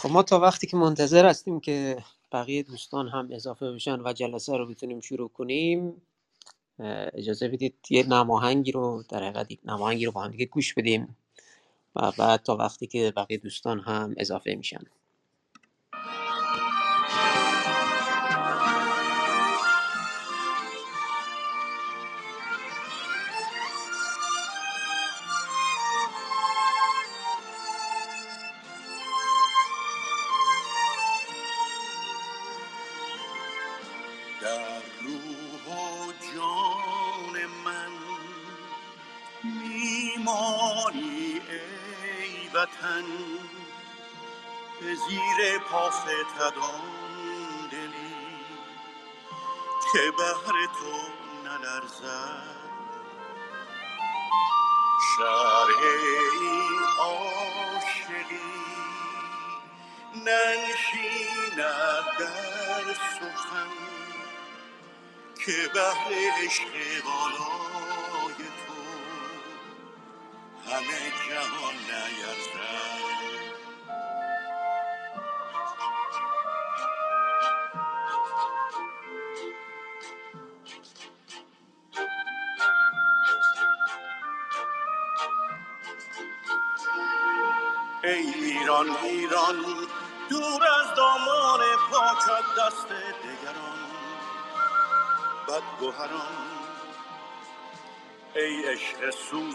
خب ما تا وقتی که منتظر هستیم که بقیه دوستان هم اضافه بشن و جلسه رو بتونیم شروع کنیم اجازه بدید یه نماهنگی رو در حقیقت یک نماهنگی رو با هم دیگه گوش بدیم و بعد تا وقتی که بقیه دوستان هم اضافه میشن.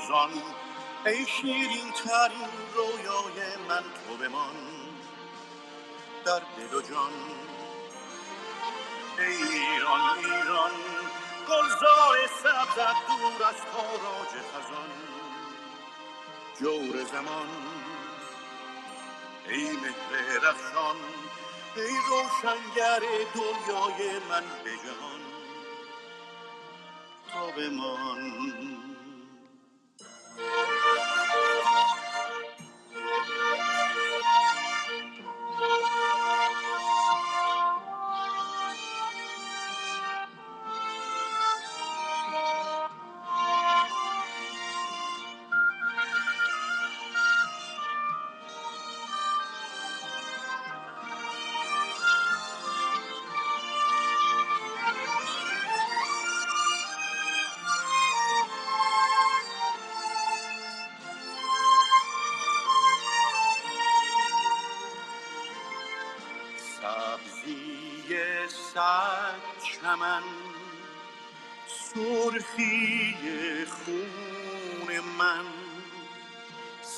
سوزان ای شیرین ترین رویای من تو بمان. در دل و جان. ای ایران ایران گلزار سبزت دور از تاراج خزان. جور زمان. ای مهر رخشان. ای روشنگر دنیای من به جهان. تا بمان.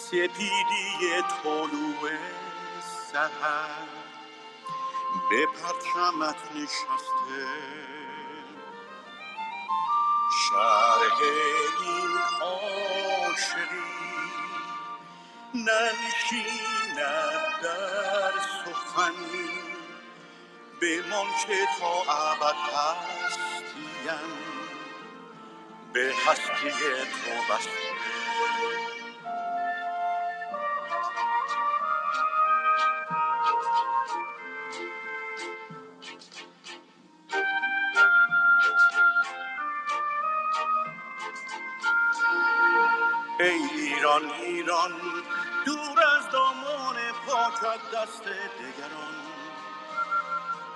سپیدی طلوع سحر به پرچمت نشسته. شرح این عاشقی ننشیند در سخن بمان که تا ابد هستیم. به هستی تو بسته ایران دور از دامان پاکت دست دگران.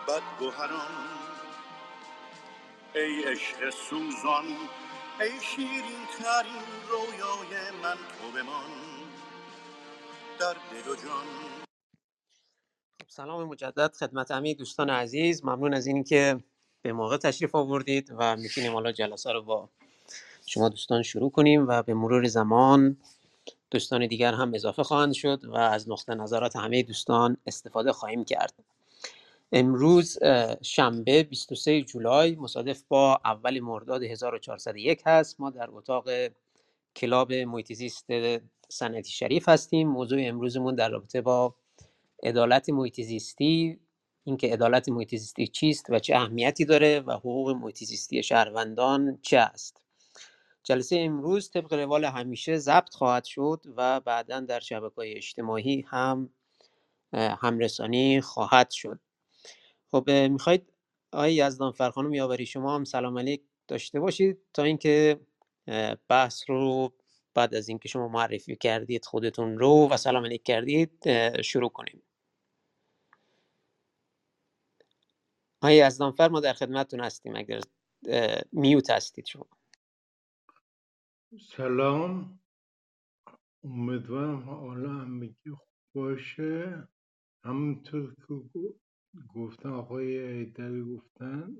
بدگهران ای عشق سوزان ای شیرین ترین رویای من تو بمان. در دل و جان. خب سلام مجدد خدمت همه دوستان عزیز. ممنون از اینی که به موقع تشریف آوردید و می‌تونیم حالا جلسه رو با شما دوستان شروع کنیم و به مرور زمان دوستان دیگر هم اضافه خواهند شد و از نقطه نظرات همه دوستان استفاده خواهیم کرد. امروز شنبه 23 جولای مصادف با اول مرداد 1401 هست. ما در اتاق کلاب محیط زیست سنتی شریف هستیم. موضوع امروزمون در رابطه با عدالت محیط زیستی اینکه عدالت محیط زیستی چیست و چه اهمیتی داره و حقوق محیط زیستی شهروندان چه است. جلسه امروز طبق روال همیشه ضبط خواهد شد و بعدا در شبکه اجتماعی هم همرسانی خواهد شد. خب می‌خواید آقای یزدان فرخانم یاوری شما هم سلام علیک داشته باشید تا اینکه بحث رو بعد از اینکه شما معرفی کردید خودتون رو و سلام علیک کردید شروع کنیم. آقای یزدانفر ما در خدمتتون هستیم اگر میوت هستید شما. سلام. امیدوارم حالا همگی خوب باشه. همونطور که گفتن آقای ایدری گفتن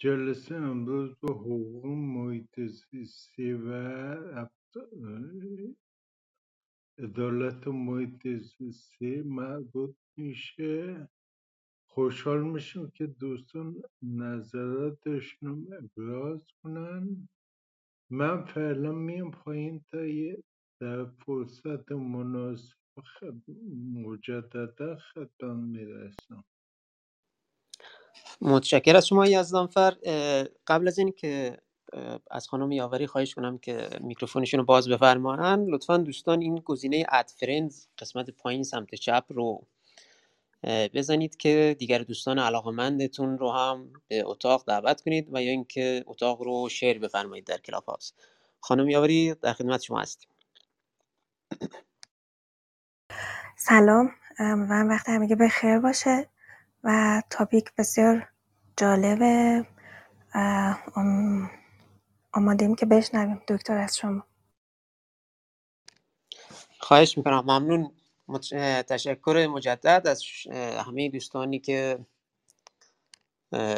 جلسه امروز به حقوق محیط زیستی و عدالت محیط زیستی مربوط میشه. خوشحال میشیم که دوستان نظراتشون ابراز کنن. من فعلا میم پایین تا یه در فرصت مناسب خد... مجددا خدمت می‌رسم. متشکر از شما یزدانفر قبل از اینکه از خانم یاوری خواهش کنم که میکروفونشون رو باز بفرمایند لطفا دوستان این گزینه اد قسمت پایین سمت چپ رو بزنید که دیگر دوستان علاقمندتون رو هم به اتاق دعوت کنید و یا اینکه اتاق رو شیر بفرمایید در کلاب هاست خانم یاوری در خدمت شما هستیم. سلام. امیدوارم وقت همگی بخیر باشه. و تاپیک بسیار جالبه. آمادیم که بشنویم. دکتر از شما. خواهش می‌کنم. ممنون. تشکر مجدد از همه دوستانی که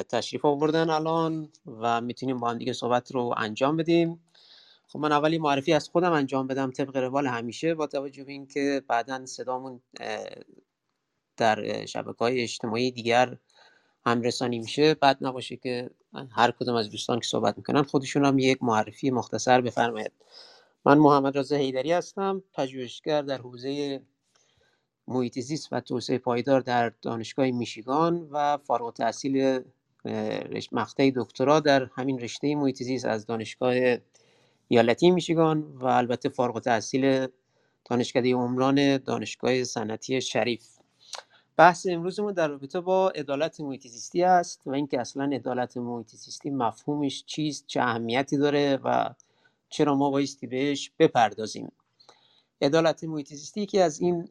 تشریف آوردن الان و می‌تونیم با هم دیگه صحبت رو انجام بدیم. خب من اولی معرفی از خودم انجام بدم. طبق روال همیشه با توجه به اینکه بعدا صدامون در شبکه های اجتماعی دیگر هم رسانی میشه بعد نباشه که هر کدوم از دوستان که صحبت می‌کنن خودشون هم یک معرفی مختصر بفرمایید. من محمد رضا حیدری هستم پژوهشگر در حوزه محیط زیست و توسعه پایدار در دانشگاه میشیگان و فارغ التحصیل مقطع دکترا در همین رشته محیط زیست از دانشگاه ایالتی میشیگان و البته فارغ التحصیل دانشکده عمران دانشگاه صنعتی شریف. بحث امروزمون در رابطه با عدالت محیط زیستی است و اینکه اصلا عدالت محیط زیستی مفهومش چیست چه اهمیتی داره و چرا ما بایستی بهش بپردازیم. عدالت محیط زیستی یکی از این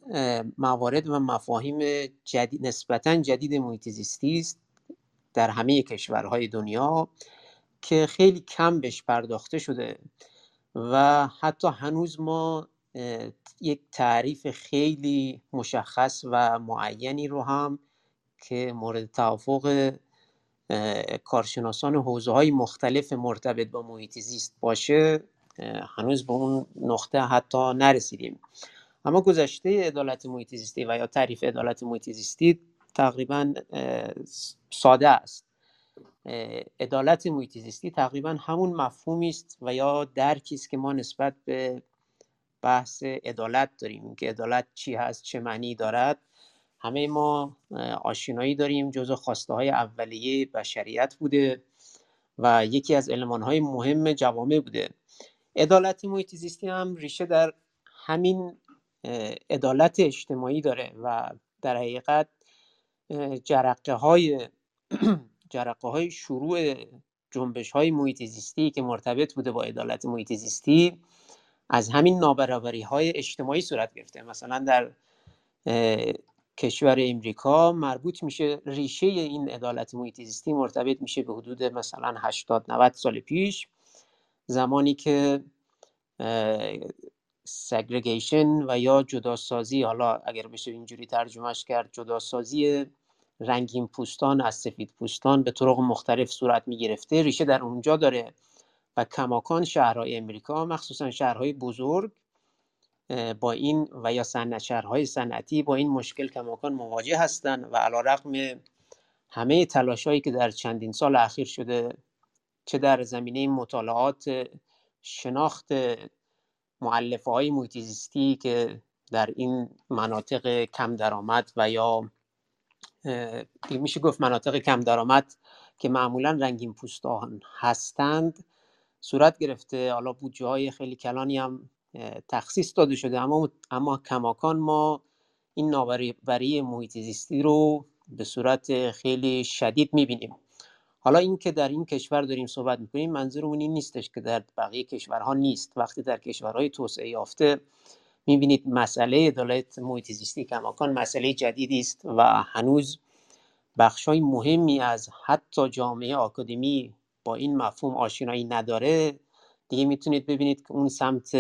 موارد و مفاهیم جدید نسبتا جدید محیط زیستی است در همه کشورهای دنیا که خیلی کم بهش پرداخته شده و حتی هنوز ما یک تعریف خیلی مشخص و معینی رو هم که مورد توافق کارشناسان حوزه های مختلف مرتبط با محیط زیست باشه هنوز به اون نقطه حتی نرسیدیم. اما گذشته عدالت محیط زیستی و یا تعریف عدالت محیط زیستی تقریبا ساده است. عدالت محیط زیستی تقریبا همون مفهومی است و یا درکی است که ما نسبت به بحث عدالت داریم. که عدالت چی هست چه معنی دارد. همه ما آشنایی داریم جزو خواسته های اولیه بشریت بوده و یکی از علمان های مهم جوامع بوده. عدالت محیط زیستی هم ریشه در همین عدالت اجتماعی داره و در حقیقت جرقه های جرقه های شروع جنبش های محیط زیستی که مرتبط بوده با عدالت محیط زیستی از همین نابرابری های اجتماعی صورت گرفته. مثلا در کشور امریکا مربوط میشه ریشه این عدالت محیط زیستی مرتبط میشه به حدود مثلا 80 90 سال پیش. زمانی که سگریگیشن و یا جداسازی حالا اگر بشه اینجوری ترجمهش کرد جداسازی رنگین پوستان از سفید پوستان به طرق مختلف صورت می گرفته ریشه در اونجا داره و کماکان شهرهای امریکا مخصوصا شهرهای بزرگ با این و یا صنعت شهرهای صنعتی با این مشکل کماکان مواجه هستند و علا رقم همه تلاشهایی که در چندین سال اخیر شده چه در زمینه مطالعات شناخت معلفه های محیطیزیستی که در این مناطق کم درآمد و یا میشه گفت مناطق کم درآمد که معمولا رنگین پوستان هستند صورت گرفته. حالا بودجه های خیلی کلانی هم تخصیص داده شده. اما اما کماکان ما این نابرابری محیط زیستی رو به صورت خیلی شدید می‌بینیم. حالا این که در این کشور داریم صحبت می‌کنیم منظورمون این نیستش که در بقیه کشورها نیست. وقتی در کشورهای توسعه یافته می‌بینید مسئله عدالت محیط زیستی کماکان مسئله جدیدی است و هنوز بخشای مهمی از حتی جامعه آکادمی با این مفهوم آشنایی نداره. دیگه می‌تونید ببینید که اون سمت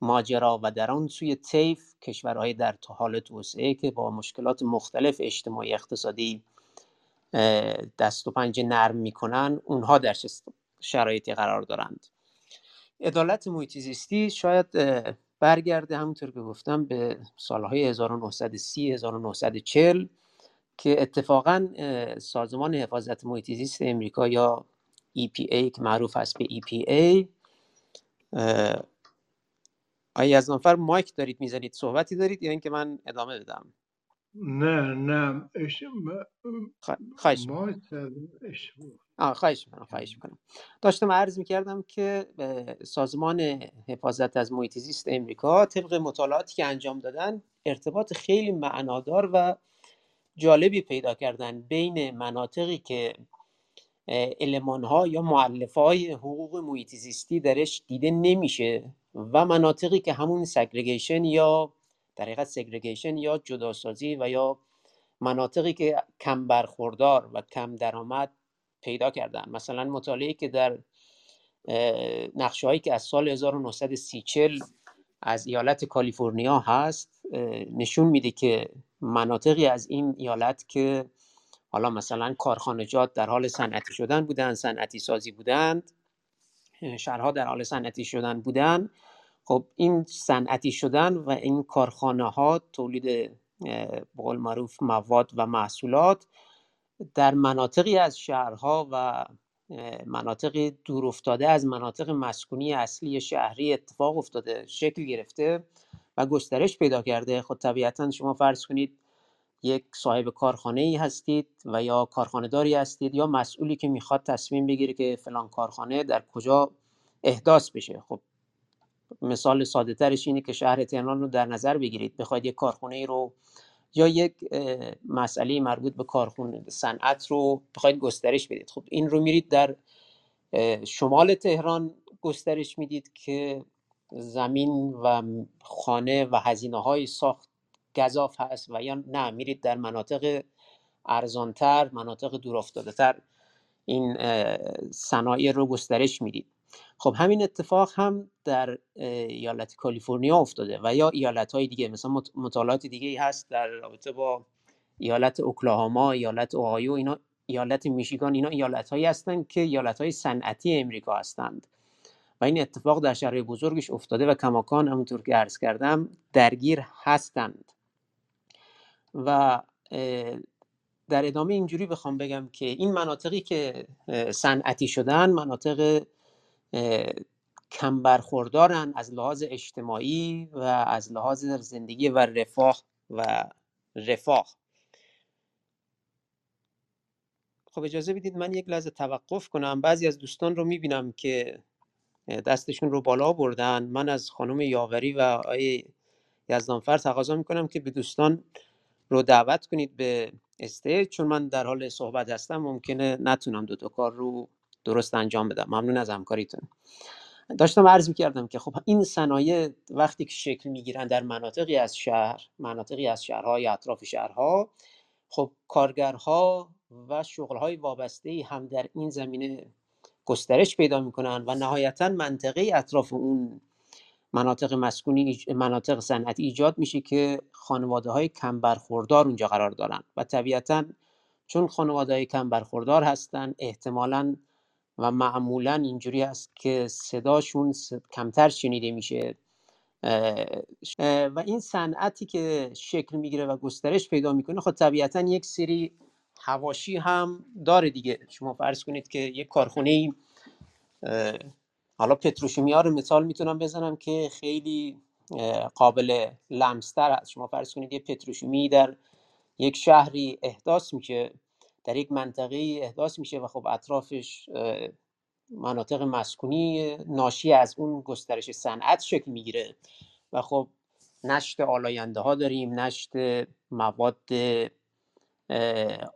ماجرا و در آن سوی طیف کشورهای در حال توسعه که با مشکلات مختلف اجتماعی اقتصادی دست و پنجه نرم می‌کنن اونها در شرایطی قرار دارند. عدالت محیط زیستی شاید برگرده همونطور که گفتم به سالهای 1930 1940 که اتفاقا سازمان حفاظت محیط زیست امریکا یا EPA که معروف است به EPA آیا از نفر مایک دارید می‌زنید صحبتی دارید یا اینکه من ادامه بدم؟ نه نه اش... خواهش ما خواهش می‌کنم خواهش می‌کنم. داشتم عرض می‌کردم که سازمان حفاظت از محیط زیست امریکا طبق مطالعاتی که انجام دادن ارتباط خیلی معنادار و جالبی پیدا کردن بین مناطقی که علمان ها یا معلف های حقوق محیط زیستی درش دیده نمیشه و مناطقی که همون سگریگیشن یا در حقیقت سگریگیشن یا جداسازی و یا مناطقی که کم برخوردار و کم درآمد پیدا کردن. مثلا مطالعه که در نقشه هایی که از سال 1930 از ایالت کالیفرنیا هست نشون میده که مناطقی از این ایالت که حالا مثلا کارخانجات در حال صنعتی شدن بودن صنعتی سازی بودند شهرها در حال صنعتی شدن بودن خب این صنعتی شدن و این کارخانه ها تولید به قول معروف مواد و محصولات در مناطقی از شهرها و مناطق دور افتاده از مناطق مسکونی اصلی شهری اتفاق افتاده شکل گرفته و گسترش پیدا کرده. خود خب طبیعتا شما فرض کنید یک صاحب کارخانه ای هستید و یا کارخانه داری هستید یا مسئولی که می‌خواد تصمیم بگیره که فلان کارخانه در کجا احداث بشه. خب مثال ساده ترش اینه که شهر تهران رو در نظر بگیرید. بخواید یک کارخانه ای رو یا یک مسئله مربوط به کارخونه صنعت رو بخواید گسترش بدید. خب این رو میرید در شمال تهران گسترش می‌دید که زمین و خانه و هزینه های ساخت گذاف هست و یا نه. میرید در مناطق ارزانتر مناطق دورافتاده تر این صنایع رو گسترش می‌دید. خب همین اتفاق هم در ایالت کالیفرنیا افتاده و یا ایالت های دیگه مثلا مطالعات دیگه هست در رابطه با ایالت اوکلاهاما ایالت اوهایو اینا ایالت میشیگان اینا ایالت هایی هستند که ایالت های صنعتی امریکا هستند. و این اتفاق در شهرهای بزرگش افتاده و کماکان همونطور که عرض کردم درگیر هستند. و در ادامه اینجوری بخوام بگم که این مناطقی که صنعتی شدن مناطق کم برخوردارن از لحاظ اجتماعی و از لحاظ زندگی و رفاه و رفاه. خب اجازه بدید من یک لحظه توقف کنم. بعضی از دوستان رو می‌بینم که دستشون رو بالا بردن. من از خانم یاوری و آقای یزدانفر تقاضا می‌کنم که به دوستان رو دعوت کنید به استیج چون من در حال صحبت هستم. ممکنه نتونم دو تا کار رو درست انجام بدم. ممنون از همکاریتون. داشتم عرض می‌کردم که خب این صنایع وقتی که شکل می‌گیرن در مناطقی از شهر مناطقی از شهرهای اطراف شهرها خب کارگرها و شغلهای وابسته هم در این زمینه گسترش پیدا می‌کنن و نهایتا منطقه اطراف اون مناطق مسکونی مناطق صنعتی ایجاد میشه که خانواده های کم برخوردار اونجا قرار دارن. و طبیعتا چون خانواده های کم برخوردار هستن احتمالا و معمولا اینجوری است که صداشون کمتر شنیده میشه و این صنعتی که شکل می‌گیره و گسترش پیدا می‌کنه خب طبیعتا یک سری هواشی هم داره دیگه. شما فرض کنید که یک کارخونه حالا پتروشیمی ها رو مثال می‌تونم بزنم که خیلی قابل لمستر هست شما فرض کنید یه پتروشیمی در یک شهری احداث میشه. در یک منطقه احداث میشه و خب اطرافش مناطق مسکونی ناشی از اون گسترش صنعت شکل می‌گیره. و خب نشت آلاینده ها داریم نشت مواد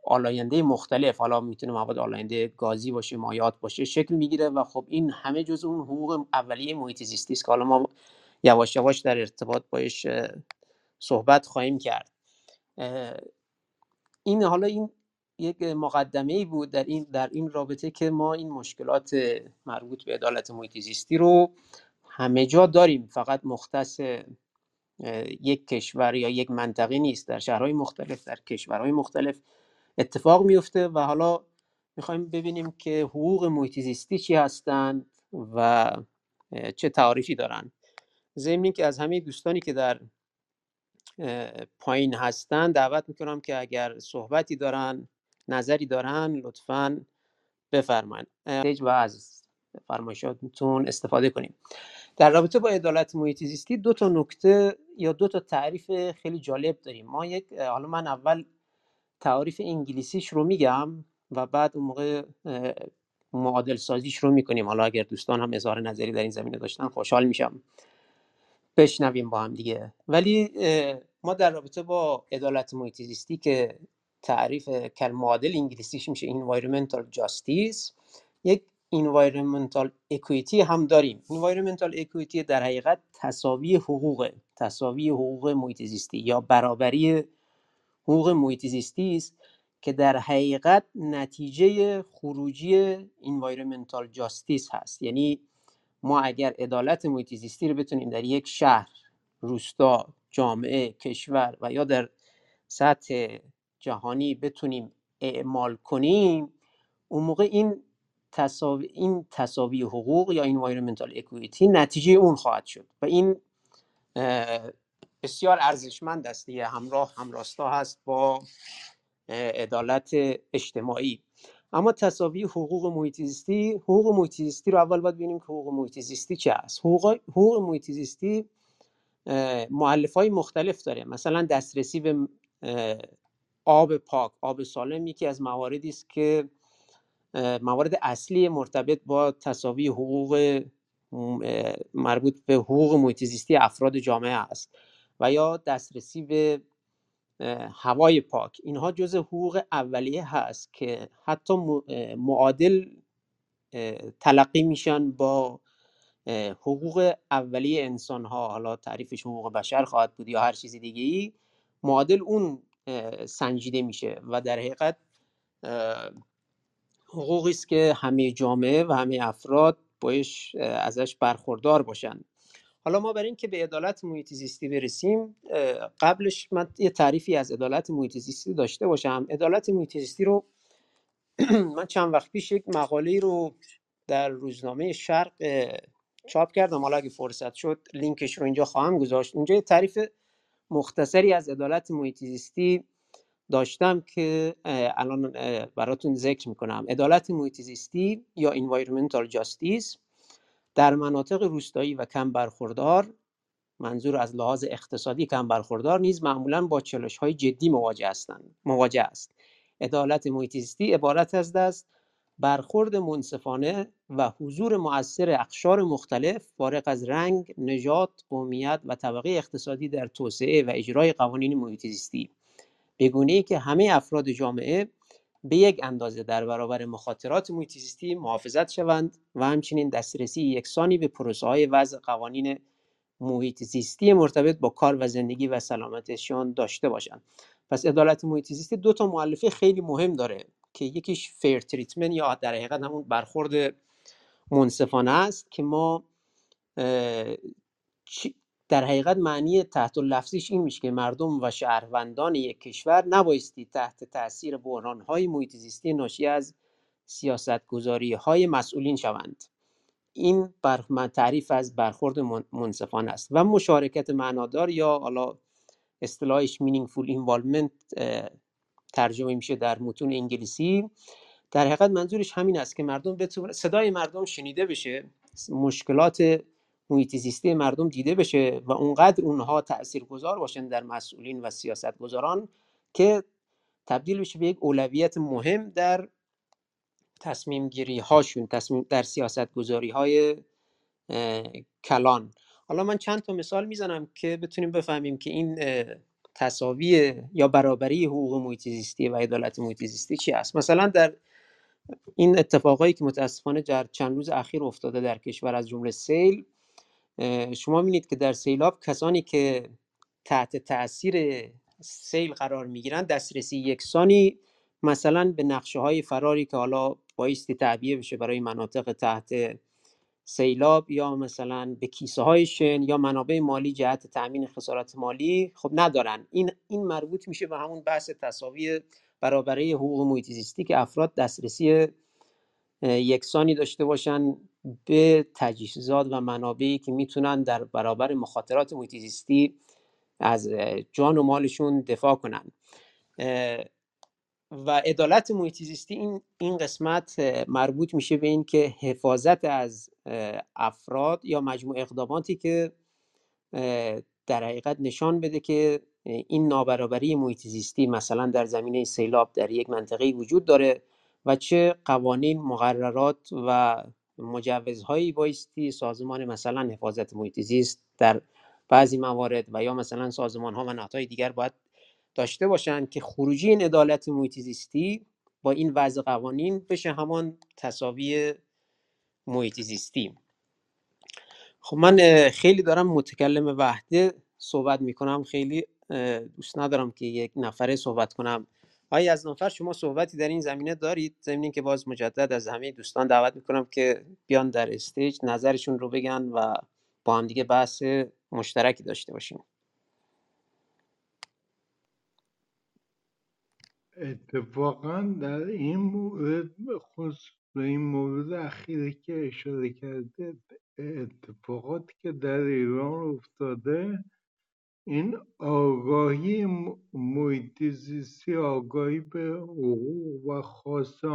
آلاینده مختلف حالا می‌تونه مواد آلاینده گازی باشه مایات باشه شکل می‌گیره و خب این همه جز اون حقوق اولیه محیط زیستی است که حالا ما یواش یواش در ارتباط باش صحبت خواهیم کرد. این حالا این یک مقدمه ای بود در این در این رابطه که ما این مشکلات مربوط به عدالت محیط زیستی رو همه جا داریم. فقط مختص یک کشور یا یک منطقه نیست. در شهرهای مختلف در کشورهای مختلف اتفاق میفته و حالا می‌خوایم ببینیم که حقوق محیط زیستی چی هستند و چه تعاریفی دارند ضمن که از همه دوستانی که در پایین هستن دعوت می‌کنم که اگر صحبتی دارن نظری دارن لطفا بفرمایید و از فرمایشاتتون استفاده کنیم. در رابطه با عدالت محیط زیستی دو تا نکته یا دو تا تعریف خیلی جالب داریم. ما یک حالا من اول تعریف انگلیسیش رو میگم و بعد اون موقع معادل سازیش رو می‌کنیم. حالا اگر دوستان هم اظهار نظری در این زمینه داشتن خوشحال میشم بشنویم با هم دیگه. ولی ما در رابطه با عدالت محیط زیستی که تعریف کل معادل انگلیسیش میشه؟ environmental justice. یک environmental equity هم داریم. environmental equity در حقیقت تساوی حقوق تساوی حقوق محیط یا برابری حقوق محیط است که در حقیقت نتیجه خروجی environmental justice هست. یعنی ما اگر عدالت محیط زیستی رو بتونیم در یک شهر روستا جامعه کشور و یا در سطح جهانی بتونیم اعمال کنیم اون موقع این تصاوی, این تصاوی حقوق یا environmental equity نتیجه اون خواهد شد و این بسیار ارزشمند است دیگه همراه همراستا هست با عدالت اجتماعی. اما تصاوی حقوق محیط حقوق محیط رو اول باید ببینیم که حقوق محیط چه است. حقوق حقوق محیط معلف های مختلف داره. مثلا دسترسی به آب پاک آب سالم یکی از مواردی است که موارد اصلی مرتبط با تصاوی حقوق مربوط به حقوق محیط زیستی افراد جامعه است و یا دسترسی به هوای پاک. اینها جز حقوق اولیه هست که حتی معادل تلقی میشن با حقوق اولیه انسان ها حالا تعریفش حقوق بشر خواهد بود یا هر چیزی دیگه ای معادل اون سنجیده میشه و در حقیقت حقوقی است که همه جامعه و همه افراد باش ازش برخوردار باشن. حالا ما برای اینکه به عدالت محیط زیستی برسیم قبلش من یه تعریفی از عدالت محیط زیستی داشته باشم. عدالت محیط زیستی رو من چند وقت پیش یک مقاله رو در روزنامه شرق چاپ کردم. حالا اگه فرصت شد لینکش رو اینجا خواهم گذاشت. اونجا یه تعریف مختصری از عدالت محیط زیستی داشتم که الان براتون ذکر می‌کنم. عدالت محیط زیستی یا environmental justice در مناطق روستایی و کم برخوردار منظور از لحاظ اقتصادی کم برخوردار نیز معمولا با چالش های جدی مواجه هستند مواجه است. عدالت محیط زیستی عبارت از دست برخورد منصفانه و حضور مؤثر اقشار مختلف فارغ از رنگ، نژاد، قومیت و طبقه اقتصادی در توسعه و اجرای قوانین محیط زیستی. به ای که همه افراد جامعه به یک اندازه در برابر مخاطرات محیط زیستی محافظت شوند و همچنین دسترسی یکسانی به پروسه های وضع قوانین محیط زیستی مرتبط با کار و زندگی و سلامتشان داشته باشند. پس عدالت محیط زیستی دو تا مؤلفه خیلی مهم داره. که یکیش فیر تریتمنت یا در حقیقت همون برخورد منصفانه است که ما در حقیقت معنی تحت لفظیش این میشه که مردم و شهروندان یک کشور نبایستی تحت تاثیر های محیط زیستی ناشی از سیاستگذاری های مسئولین شوند. این بر تعریف از برخورد منصفانه است. و مشارکت معنادار یا حالا اصطلاحش meaningful involvement ترجمه میشه در متون انگلیسی. در حقیقت منظورش همین است که مردم بتونه صدای مردم شنیده بشه مشکلات محیط زیستی مردم دیده بشه و اونقدر اونها تاثیرگذار باشن در مسئولین و سیاستگذاران که تبدیل بشه به یک اولویت مهم در تصمیم گیری هاشون تصمیم در سیاست گذاری های کلان. حالا من چند تا مثال می‌زنم که بتونیم بفهمیم که این تصاوی یا برابری حقوق محیط زیستی و عدالت محیط زیستی چی است مثلا در این اتفاقایی که متاسفانه در چند روز اخیر افتاده در کشور از جمله سیل شما می‌بینید که در سیلاب کسانی که تحت تاثیر سیل قرار می‌گیرند دسترسی یکسانی مثلا به نقشه های فراری که حالا بایستی تعبیه بشه برای مناطق تحت سیلاب یا مثلا به کیسه های شن یا منابع مالی جهت تامین خسارات مالی خب ندارن. این این مربوط میشه به همون بحث تساوی برابری حقوق محیط زیستی که افراد دسترسی یکسانی داشته باشن به تجهیزات و منابعی که می‌تونن در برابر مخاطرات محیط زیستی از جان و مالشون دفاع کنن. و عدالت محیط زیستی این این قسمت مربوط میشه به این که حفاظت از افراد یا مجموع اقداماتی که در حقیقت نشان بده که این نابرابری محیط زیستی مثلا در زمینه سیلاب در یک منطقه وجود داره و چه قوانین مقررات و مجوزهایی بایستی سازمان مثلا حفاظت محیط زیست در بعضی موارد و یا مثلا سازمان ها و نهادهای دیگر باید داشته باشند که خروجی این عدالت محیط زیستی با این وضع قوانین بشه همان تساوی محیط زیستی خب من خیلی دارم متکلم وحده صحبت می‌کنم خیلی دوست ندارم که یک نفره صحبت کنم. آیا از نفر شما صحبتی در این زمینه دارید؟ زمینه که باز مجدد از همه دوستان دعوت می‌کنم که بیان در استیج نظرشون رو بگن و با هم دیگه بحث مشترکی داشته باشیم. اتفاقا در این مورد خصوص به این مورد اخیری که اشاره کرده اتفاقاتی که در ایران افتاده این آگاهی محیط زیستی آگاهی به حقوق و خواسته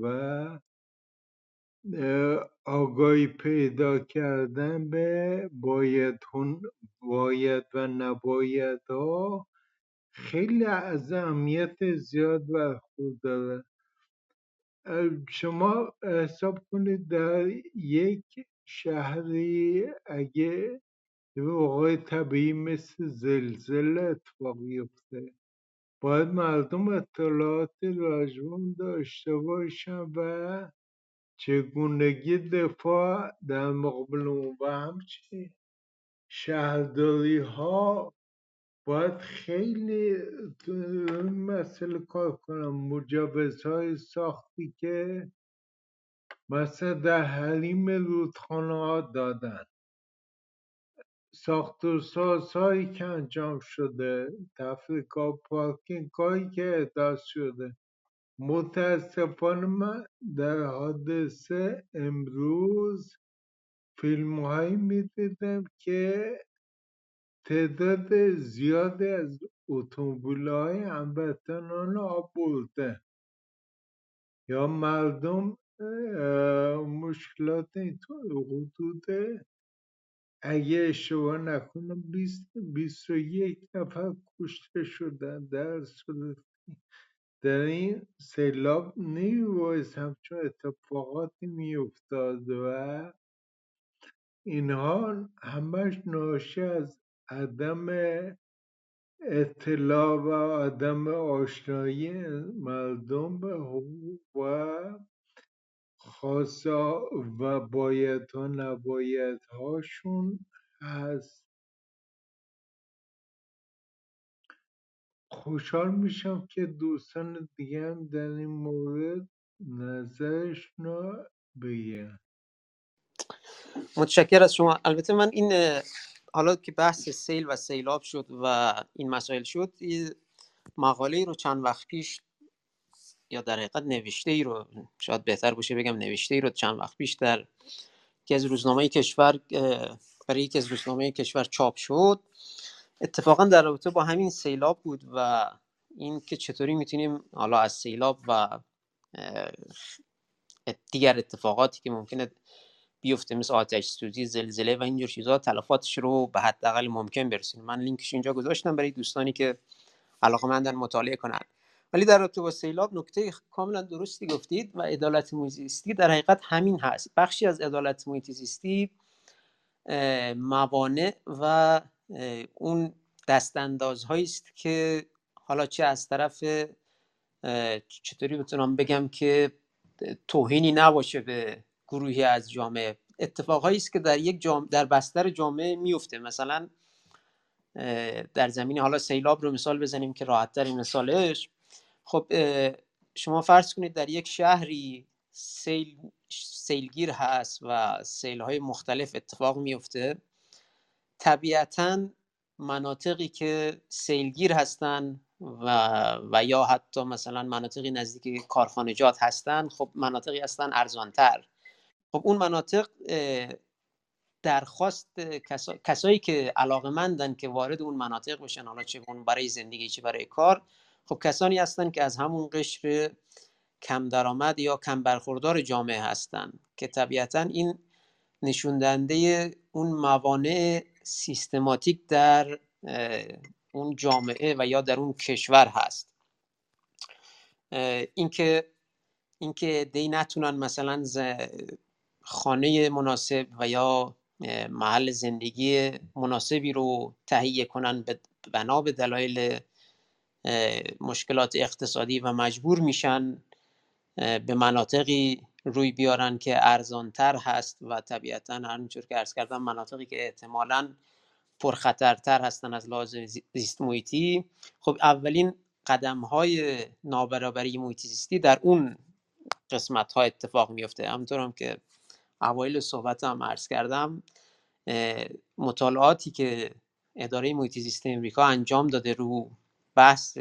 و آگاهی پیدا کردن به باید, باید و نباید خیلی از اهمیت زیاد برخورداره شما حساب کنید در یک شهری اگه وقای طبیعی مثل زلزله اتفاق بیفته باید مردم اطلاعات راجبون داشته باشن و چگونگی دفاع در مقابل اون و همچنین. شهرداری ها باید خیلی مسئله کار کنم. مجوزهای ساختی که مثلا در حریم رودخانه ها دادن. ساخت و سازهایی که انجام شده تفریقا پارکینگ هایی که احداث شده. متاسفانه من در حادثه امروز فیلم هایی می دیدم که تعداد زیادی از اتومبیل‌های هموطنان آب برده. یا مردم مشکلات حدود اگه اشتباه نکنم بیست بیست و یک نفر کشته شدن در صورتی در این سیلاب نیمیبایست همچون اتفاقاتی میافتاد و اینها همش ناشی از عدم اطلاع و عدم آشنایی مردم به حقوق و خاصا و بایدها نبایدهاشون هست. خوشحال میشم که دوستان دیگه هم در این مورد نظرشون رو بگن. متشکر از شما. البته من این حالا که بحث سیل و سیلاب شد و این مسائل شد مقاله رو چند وقت پیش یا در حقیقت نوشته ای رو شاید بهتر باشه بگم نوشته ای رو چند وقت پیش در که از روزنامه کشور برای یکی از روزنامه کشور چاپ شد. اتفاقا در رابطه با همین سیلاب بود و این که چطوری می‌تونیم حالا از سیلاب و دیگر اتفاقاتی که ممکنه بیفته مثل آتش سوزی زلزله و اینجور چیزها تلفاتش رو به حداقل ممکن برسونیم من لینکش اینجا گذاشتم برای دوستانی که علاقه مندن مطالعه کنن. ولی در رابطه با سیلاب نکته کاملا درستی گفتید و عدالت محیط در حقیقت همین هست. بخشی از عدالت محیط زیستی موانع و اون دستاندازهایی است که حالا چه از طرف چطوری بتونم بگم که توهینی نباشه به گروهی از جامعه. اتفاقهایی است که در یک جامعه در بستر جامعه میفته مثلا در زمین حالا سیلاب رو مثال بزنیم که راحت مثالش. خب شما فرض کنید در یک شهری سیل سیلگیر هست و سیل های مختلف اتفاق میفته طبیعتا مناطقی که سیلگیر هستن و, و یا حتی مثلا مناطقی نزدیک کارخانجات هستن خب مناطقی هستن ارزانتر. خب اون مناطق درخواست کسایی که علاقه مندن که وارد اون مناطق بشن حالا چه برای زندگی چه برای کار خب کسانی هستن که از همون قشر کم درآمد یا کم برخوردار جامعه هستند که طبیعتا این نشون اون موانع سیستماتیک در اون جامعه و یا در اون کشور هست. اینکه اینکه دی نتونن مثلا خانه مناسب و یا محل زندگی مناسبی رو تهیه کنن بنا به دلایل مشکلات اقتصادی و مجبور میشن به مناطقی روی بیارن که ارزانتر هست و طبیعتا همینطور که ارز کردم مناطقی که احتمالا پرخطرتر هستن از لحاظ زیست محیطی. خب اولین قدم های نابرابری محیطی زیستی در اون قسمت ها اتفاق میفته همونطور هم که اوایل صحبت هم عرض کردم مطالعاتی که اداره محیط زیست امریکا انجام داده رو بحث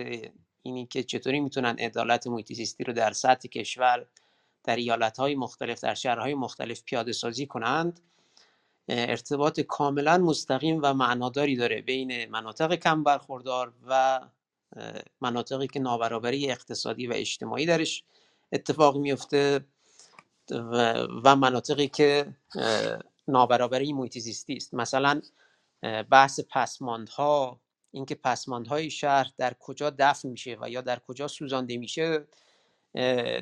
اینی که چطوری می‌تونن عدالت محیط زیستی رو در سطح کشور در ایالت های مختلف در شهرهای مختلف پیاده سازی کنند ارتباط کاملا مستقیم و معناداری داره بین مناطق کم برخوردار و مناطقی که نابرابری اقتصادی و اجتماعی درش اتفاق میفته و مناطقی که نابرابری محیط زیستی است. مثلا بحث پسماندها اینکه پسماندهای شهر در کجا دفن میشه و یا در کجا سوزانده میشه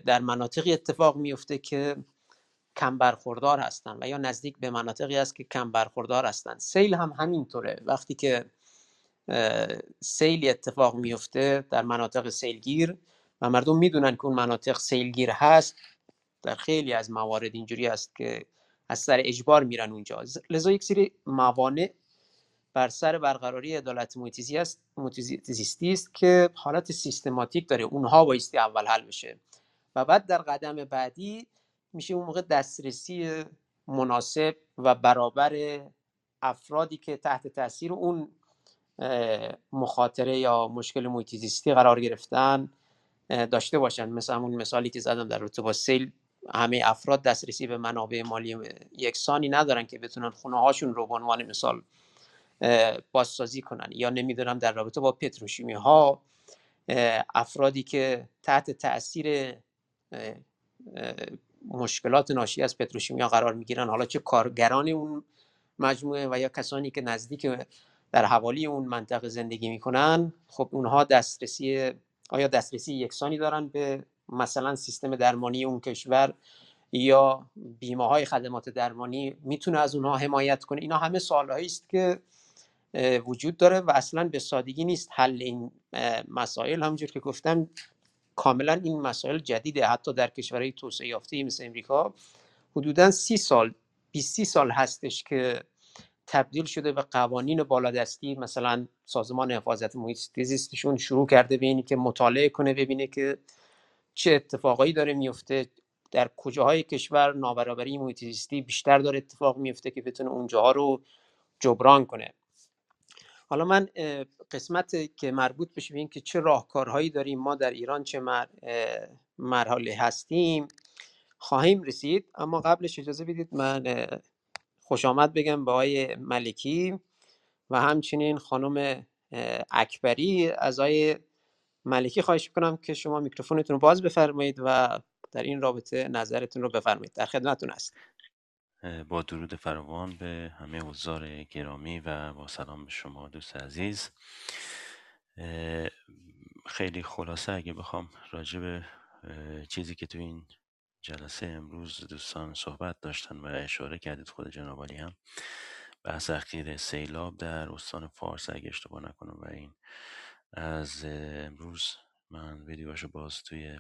در مناطقی اتفاق میفته که کم برخوردار هستن و یا نزدیک به مناطقی است که کم برخوردار هستن. سیل هم همینطوره. وقتی که سیلی اتفاق میفته در مناطق سیلگیر و مردم می‌دونن که اون مناطق سیلگیر هست در خیلی از موارد اینجوری است که از سر اجبار میرن اونجا. لذا یک سری موانع بر سر برقراری عدالت زیستی است که حالت سیستماتیک داره. اونها بایستی اول حل بشه. و بعد در قدم بعدی میشه اون موقع دسترسی مناسب و برابر افرادی که تحت تاثیر اون مخاطره یا مشکل محیط قرار گرفتن داشته باشن. مثل همون مثالی که زدم در با سیل همه افراد دسترسی به منابع مالی یکسانی ندارن که بتونن خونه هاشون رو به عنوان مثال بازسازی کنن یا نمی‌دونم در رابطه با پتروشیمی ها افرادی که تحت تاثیر مشکلات ناشی از پتروشیمیا قرار می‌گیرن. حالا چه کارگران اون مجموعه و یا کسانی که نزدیک در حوالی اون منطقه زندگی می‌کنن خب اونها دسترسی آیا دسترسی یکسانی دارن به مثلا سیستم درمانی اون کشور یا بیمه های خدمات درمانی می‌تونه از اونها حمایت کنه. اینا همه سوالهایی است که وجود داره و اصلا به سادگی نیست. حل این مسائل همونجور که گفتم کاملا این مسائل جدیده. حتی در کشورهای توسعه یافته مثل امریکا حدودا سی سال 20 سال هستش که تبدیل شده به قوانین بالادستی مثلا سازمان حفاظت محیط زیستشون شروع کرده به اینی که مطالعه کنه ببینه که چه اتفاقایی داره میفته در کجاهای کشور نابرابری محیط زیستی بیشتر داره اتفاق میفته که بتونه اونجاها رو جبران کنه. حالا من قسمت که مربوط بشه به که چه راهکارهایی داریم ما در ایران چه مرحله هستیم خواهیم رسید. اما قبلش اجازه بدید من خوش آمد بگم به آقای ملکی و همچنین خانم اکبری از ملکی خواهش کنم که شما میکروفونتون رو باز بفرمایید و در این رابطه نظرتون رو بفرمایید. در خدمتتون هست با درود فراوان به همه حضار گرامی و با سلام به شما دوست عزیز. خیلی خلاصه اگه بخوام راجع به چیزی که تو این جلسه امروز دوستان صحبت داشتن و اشاره کردید خود جنابالی هم بحث اخیر سیلاب در استان فارس اگه اشتباه نکنم و این از امروز من ویدیوهاشو باز توی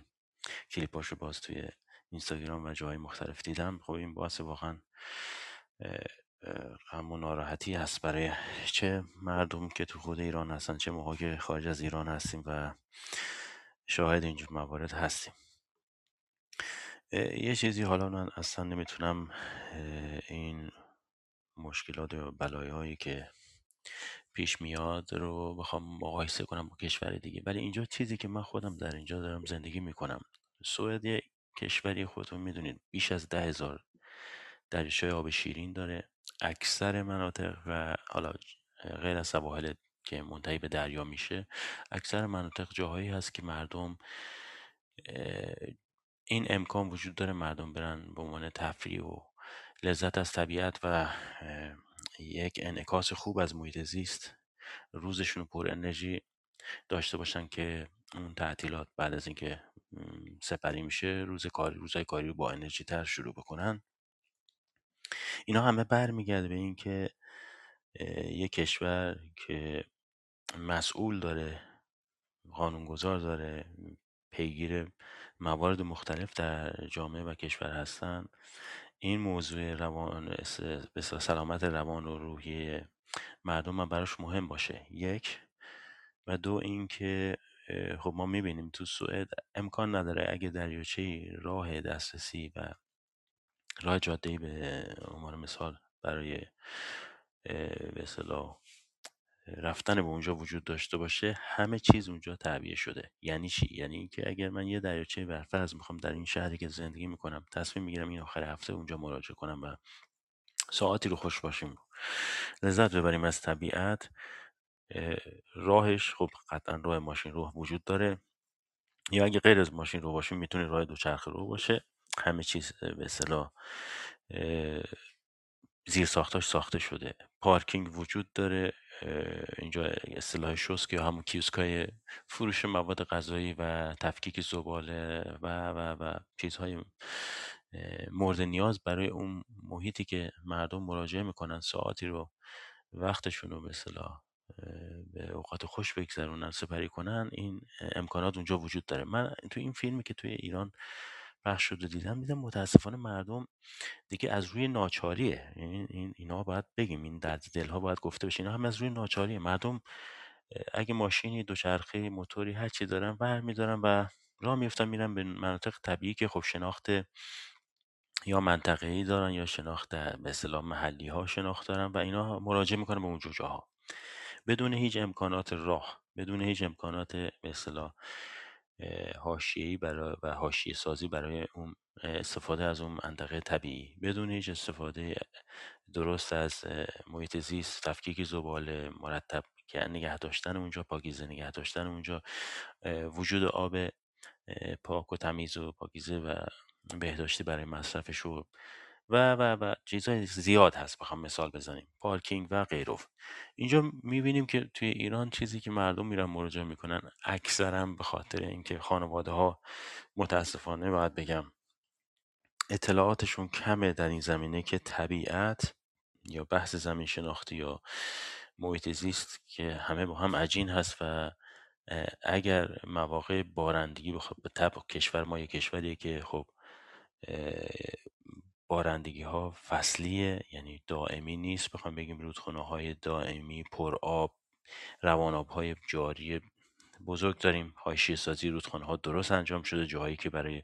کلیپاشو باز توی اینستاگرام و جاهای مختلف دیدم. خب این باعث واقعا غم و ناراحتی هست برای چه مردم که تو خود ایران هستن چه موقع که خارج از ایران هستیم و شاهد اینجور موارد هستیم. یه چیزی حالا من اصلا نمی‌تونم این مشکلات و بلایایی که پیش میاد رو بخوام مقایسه کنم با کشور دیگه. ولی اینجا چیزی که من خودم در اینجا دارم زندگی می‌کنم. سوئد یه کشوری خودتون می‌دونید بیش از ده هزار دریاچه آب شیرین داره. اکثر مناطق و حالا غیر از سواحل که منتهی به دریا میشه اکثر مناطق جاهایی هست که مردم این امکان وجود داره مردم برن به عنوان تفریح و لذت از طبیعت و یک انعکاس خوب از محیط زیست. روزشون پر انرژی داشته باشن که اون تعطیلات بعد از اینکه سپری میشه روز کاری روزهای کاری رو با انرژی تر شروع بکنن. اینا همه برمیگرده به اینکه یک کشور که مسئول داره قانونگذار داره پیگیر موارد مختلف در جامعه و کشور هستن. این موضوع روان به سلامت روان و روحی مردم هم براش مهم باشه. یک و دو اینکه خب ما می‌بینیم تو سوئد امکان نداره اگه دریاچه راه دسترسی و راه جاده به عنوان مثال برای به رفتن به اونجا وجود داشته باشه همه چیز اونجا تعبیه شده. یعنی چی؟ یعنی اینکه اگر من یه دریاچه برفرض می‌خوام در این شهری که زندگی می‌کنم تصمیم می‌گیرم این آخر هفته اونجا مراجعه کنم و ساعتی رو خوش باشیم. لذت ببریم از طبیعت. راهش خب قطعا راه ماشین رو وجود داره. یا اگه غیر از ماشین رو باشه می‌تونه راه دوچرخه رو باشه. همه چیز به اصطلاح زیر ساختاش ساخته شده. پارکینگ وجود داره. اینجا اصطلاح شوسک یا همون کیوسکای فروش مواد غذایی و تفکیک زباله و و و چیزهای مورد نیاز برای اون محیطی که مردم مراجعه می‌کنن ساعتی رو وقتشون رو به اصطلاح به اوقات خوش بگذرونن سپری کنن این امکانات اونجا وجود داره. من تو این فیلمی که توی ایران پخش شده دیدم دیدم متاسفانه مردم دیگه از روی ناچاریه. این, این اینا باید بگیم این درد دلها باید گفته بشه. اینا هم از روی ناچاریه. مردم اگه ماشینی دوچرخه موتوری هر چی دارن برمیدارن و راه میفتن میرن به مناطق طبیعی که خب شناخت یا منطقه‌ای دارن یا شناخت به اصطلاح محلی ها شناخت دارن و اینا مراجعه می‌کنن به اون جاها بدون هیچ امکانات راه بدون هیچ امکانات به اصطلاح حاشیه‌ای برای و حاشیه سازی برای اون استفاده از اون منطقه طبیعی. بدون هیچ استفاده درست از محیط زیست تفکیک زباله مرتب نگه داشتن اونجا پاکیزه نگه داشتن اونجا وجود آب پاک و تمیز و پاکیزه و بهداشتی برای مصرف شرب. و و و چیزهای زیاد هست بخوام مثال بزنیم. پارکینگ و غیره. اینجا می‌بینیم که توی ایران چیزی که مردم میرن مراجعه می‌کنن اکثرا به خاطر اینکه خانواده ها متاسفانه باید بگم اطلاعاتشون کمه در این زمینه که طبیعت یا بحث زمین شناختی یا محیط زیست که همه با هم عجین هست و اگر مواقع بارندگی بخواد به طب کشور ما یک کشوریه که خب بارندگی ها فصلیه یعنی دائمی نیست. بخوام بگیم رودخونه های دائمی پر آب روان آب های جاری بزرگ داریم. حاشیه سازی رودخانه ها درست انجام شده. جاهایی که برای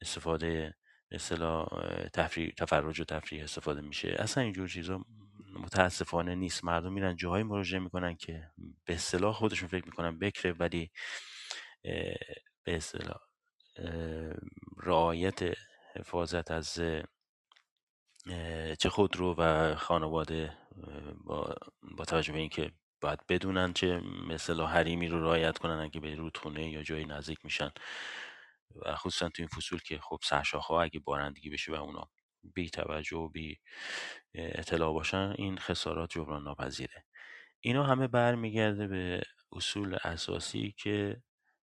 استفاده اصطلاح تفریح تفرج و تفریح استفاده میشه. اصلا اینجور چیزا متاسفانه نیست. مردم میرن جاهایی مراجعه می‌کنن که به اصطلاح خودشون فکر می‌کنن بکره ولی به اصطلاح رعایت حفاظت از چه خودرو و خانواده با, با توجه به اینکه باید بدونن چه مثلا حریمی رو رعایت کنن اگه به رودخونه یا جایی نزدیک میشن. و خصوصا تو این فصول که خب سرشاخه اگه بارندگی بشه و اونا بی توجه و بی اطلاع باشن این خسارات جبران ناپذیره. اینا همه برمیگرده به اصول اساسی که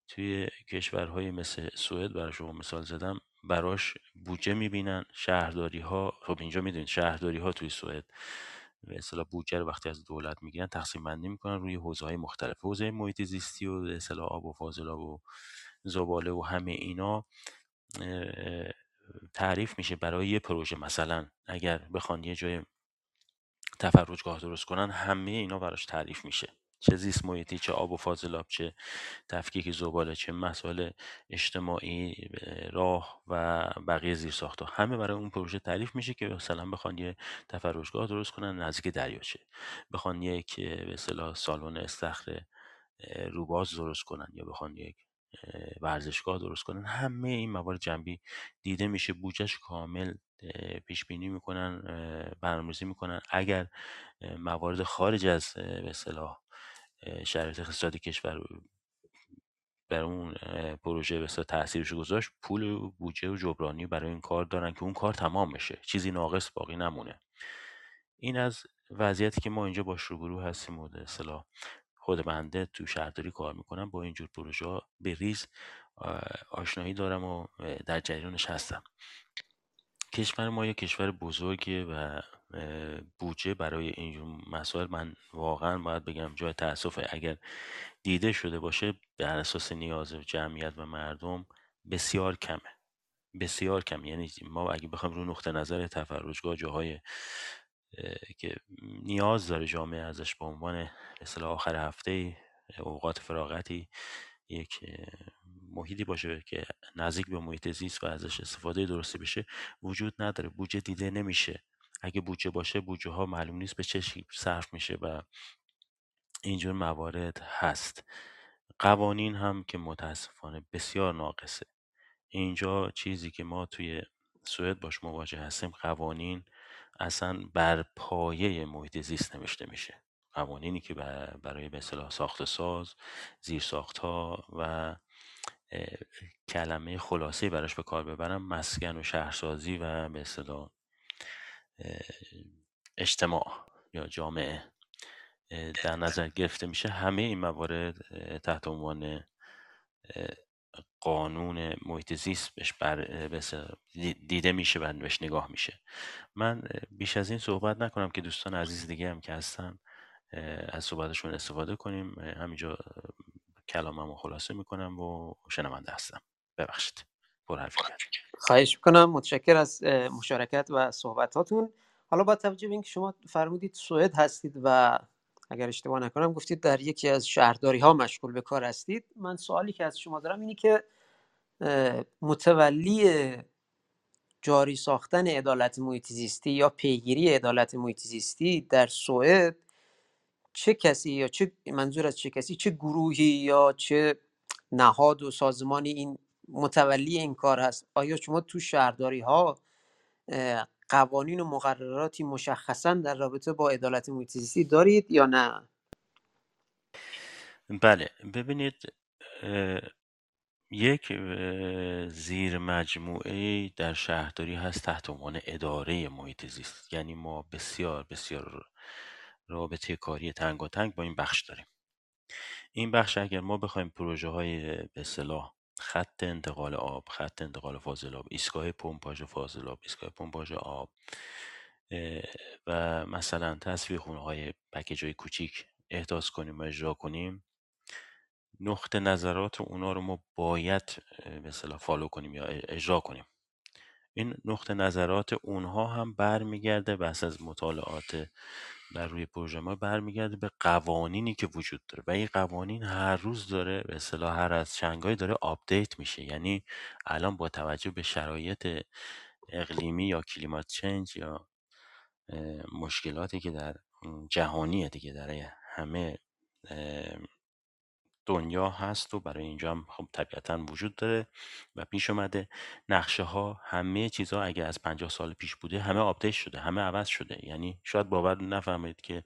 توی کشورهای مثل سوئد برای شما مثال زدم براش بودجه می‌بینن. شهرداری ها خب اینجا می‌دونید شهرداری ها توی سوئد به اصطلاح بودجه رو وقتی از دولت می‌گیرن تقسیم بندی می‌کنن روی حوزه های مختلف. حوزه محیط زیستی و اصطلاح آب و فاضلاب و زباله و همه اینا تعریف میشه برای یه پروژه. مثلا اگر بخوان یه جای تفرجگاه درست کنن همه اینا براش تعریف میشه. چه زیست محیطی چه آب و فاضلاب چه تفکیک زباله چه مسائل اجتماعی راه و بقیه زیرساختها. همه برای اون پروژه تعریف میشه که مثلا بخوان یه تفرجگاه درست کنن نزدیک دریاچه بخوان یک به اصطلاح سالن استخر روباز درست کنن یا بخوان یک ورزشگاه درست کنن. همه این موارد جنبی دیده میشه. بودجهش کامل پیش بینی می‌کنن برنامه‌ریزی می‌کنن. اگر موارد خارج از به شرایط اقتصادی کشور بر اون پروژه بسیار تاثیرش گذاشت پول و بودجه و جبرانی برای این کار دارن که اون کار تمام بشه چیزی ناقص باقی نمونه. این از وضعیتی که ما اینجا باش روبرو هستیم و اصطلاح خود بنده تو شهرداری کار می‌کنم با اینجور پروژه ها به ریز آشنایی دارم و در جریانش هستم. کشور ما یه کشور بزرگه و بودجه برای اینجور مسائل من واقعا باید بگم جای تاسفه اگر دیده شده باشه بر اساس نیاز جمعیت و مردم بسیار کمه. بسیار کم یعنی ما اگه بخوایم رو نقطه نظر تفرجگاه جاهای که نیاز داره جامعه ازش به عنوان مثلا آخر هفته اوقات فراغتی یک محیطی باشه که نزدیک به محیط زیست و ازش استفاده درستی بشه وجود نداره. بودجه دیده نمیشه. اگه بودجه باشه بودجه ها معلوم نیست به چه صرف میشه و اینجور موارد هست. قوانین هم که متاسفانه بسیار ناقصه. اینجا چیزی که ما توی سوئد باش مواجه هستیم قوانین اصلا بر پایه محیط زیست نوشته میشه. قوانینی که برای به اصطلاح ساخت ساز زیر ها و کلمه خلاصه براش به کار ببرم مسکن و شهرسازی و به اصطلاح اجتماع یا جامعه در نظر گرفته میشه. همه این موارد تحت عنوان قانون محیط زیست بهش بر دیده میشه و بهش نگاه میشه. من بیش از این صحبت نکنم که دوستان عزیز دیگه هم که هستن. از صحبتشون استفاده کنیم. همینجا کلاممو خلاصه می‌کنم و شنونده هستم. ببخشید. خواهش می‌کنم. متشکر از مشارکت و صحبتاتون. حالا با توجه به اینکه شما فرمودید سوئد هستید و اگر اشتباه نکنم گفتید در یکی از شهرداری ها مشغول به کار هستید من سوالی که از شما دارم اینی که متولی جاری ساختن عدالت محیط زیستی یا پیگیری عدالت محیط زیستی در سوئد چه کسی یا چه منظور از چه کسی؟ چه گروهی یا چه نهاد و سازمانی این متولی این کار هست؟ آیا شما تو شهرداری ها قوانین و مقرراتی مشخصا در رابطه با عدالت محیط دارید یا نه؟ بله ببینید یک زیر مجموعه در شهرداری هست تحت عنوان اداره محیط زیست. یعنی ما بسیار بسیار رابطه کاری تنگ و تنگ با این بخش داریم. این بخش اگر ما بخوایم پروژه های به صلاح خط انتقال آب خط انتقال فاضل آب ایستگاه پمپاژ فاضل آب ایستگاه پمپاژ آب و مثلا تصفیه خونه های پکیج های کوچیک احداث کنیم و اجرا کنیم نقطه نظرات اونا رو ما باید به follow کنیم یا اجرا کنیم. این نقطه نظرات اونها هم برمیگرده پس از مطالعات بر روی پروژه ما برمیگرده به قوانینی که وجود داره و این قوانین هر روز داره به اصطلاح هر از چندگاهی داره update میشه. یعنی الان با توجه به شرایط اقلیمی یا climate change یا مشکلاتی که در جهانیه دیگه داره همه دنیا هست و برای اینجا هم خب طبیعتا وجود داره و پیش اومده. نقشه ها همه چیزها اگه از 50 سال پیش بوده همه update شده همه عوض شده. یعنی شاید باور نفرمایید که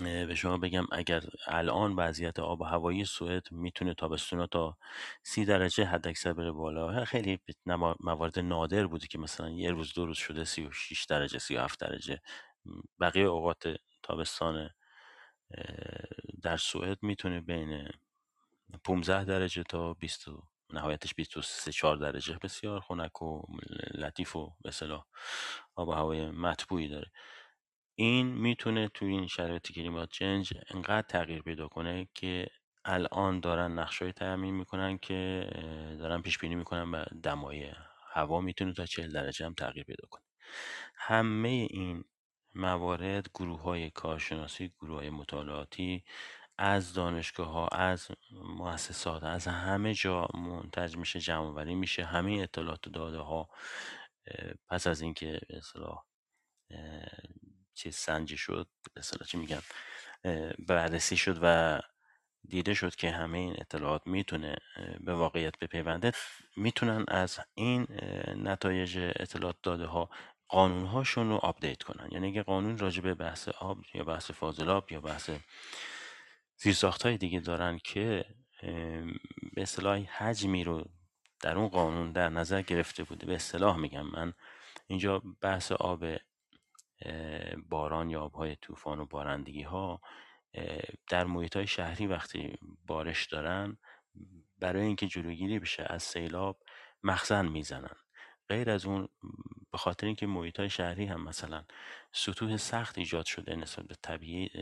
به شما بگم اگر الان وضعیت آب و هوایی سوئد می‌تونه تابستونا تا سی درجه حد اکثر بره بالا خیلی موارد نادر بوده که مثلا یه روز دو روز شده 36 درجه 37 درجه. بقیه اوقات تابستان در سوئد می‌تونه بین 15 درجه تا 20 نهایتش 23 4 درجه بسیار خنک و لطیف و به صلاح آب و هوای مطبوعی داره. این می‌تونه تو این شرایط کلیمات چنج انقدر تغییر پیدا کنه که الان دارن نقشای تعمین می‌کنن که دارن پیش بینی می‌کنن و دمای هوا می‌تونه تا 40 درجه هم تغییر پیدا کنه. همه این موارد گروه های کارشناسی گروه های مطالعاتی از دانشگاه ها از مؤسسات از همه جا منتج میشه جمع میشه. همه اطلاعات و داده ها پس از اینکه به اصطلاح چیز سنجی شد به چی میگن بررسی شد و دیده شد که همه این اطلاعات می‌تونه به واقعیت بپیونده می‌تونن از این نتایج اطلاعات داده ها قانون هاشون رو update کنن. یعنی اگه قانون راجع به بحث آب یا بحث فاضلاب یا بحث زیرساخت های دیگه دارن که به اصطلاح حجمی رو در اون قانون در نظر گرفته بوده. به اصطلاح میگم من اینجا بحث آب باران یا آبهای طوفان و بارندگی ها در محیط های شهری وقتی بارش دارن برای اینکه جلوگیری بشه از سیلاب مخزن می‌زنن. غیر از اون به خاطر اینکه محیط های شهری هم مثلا سطوح سخت ایجاد شده نسبت به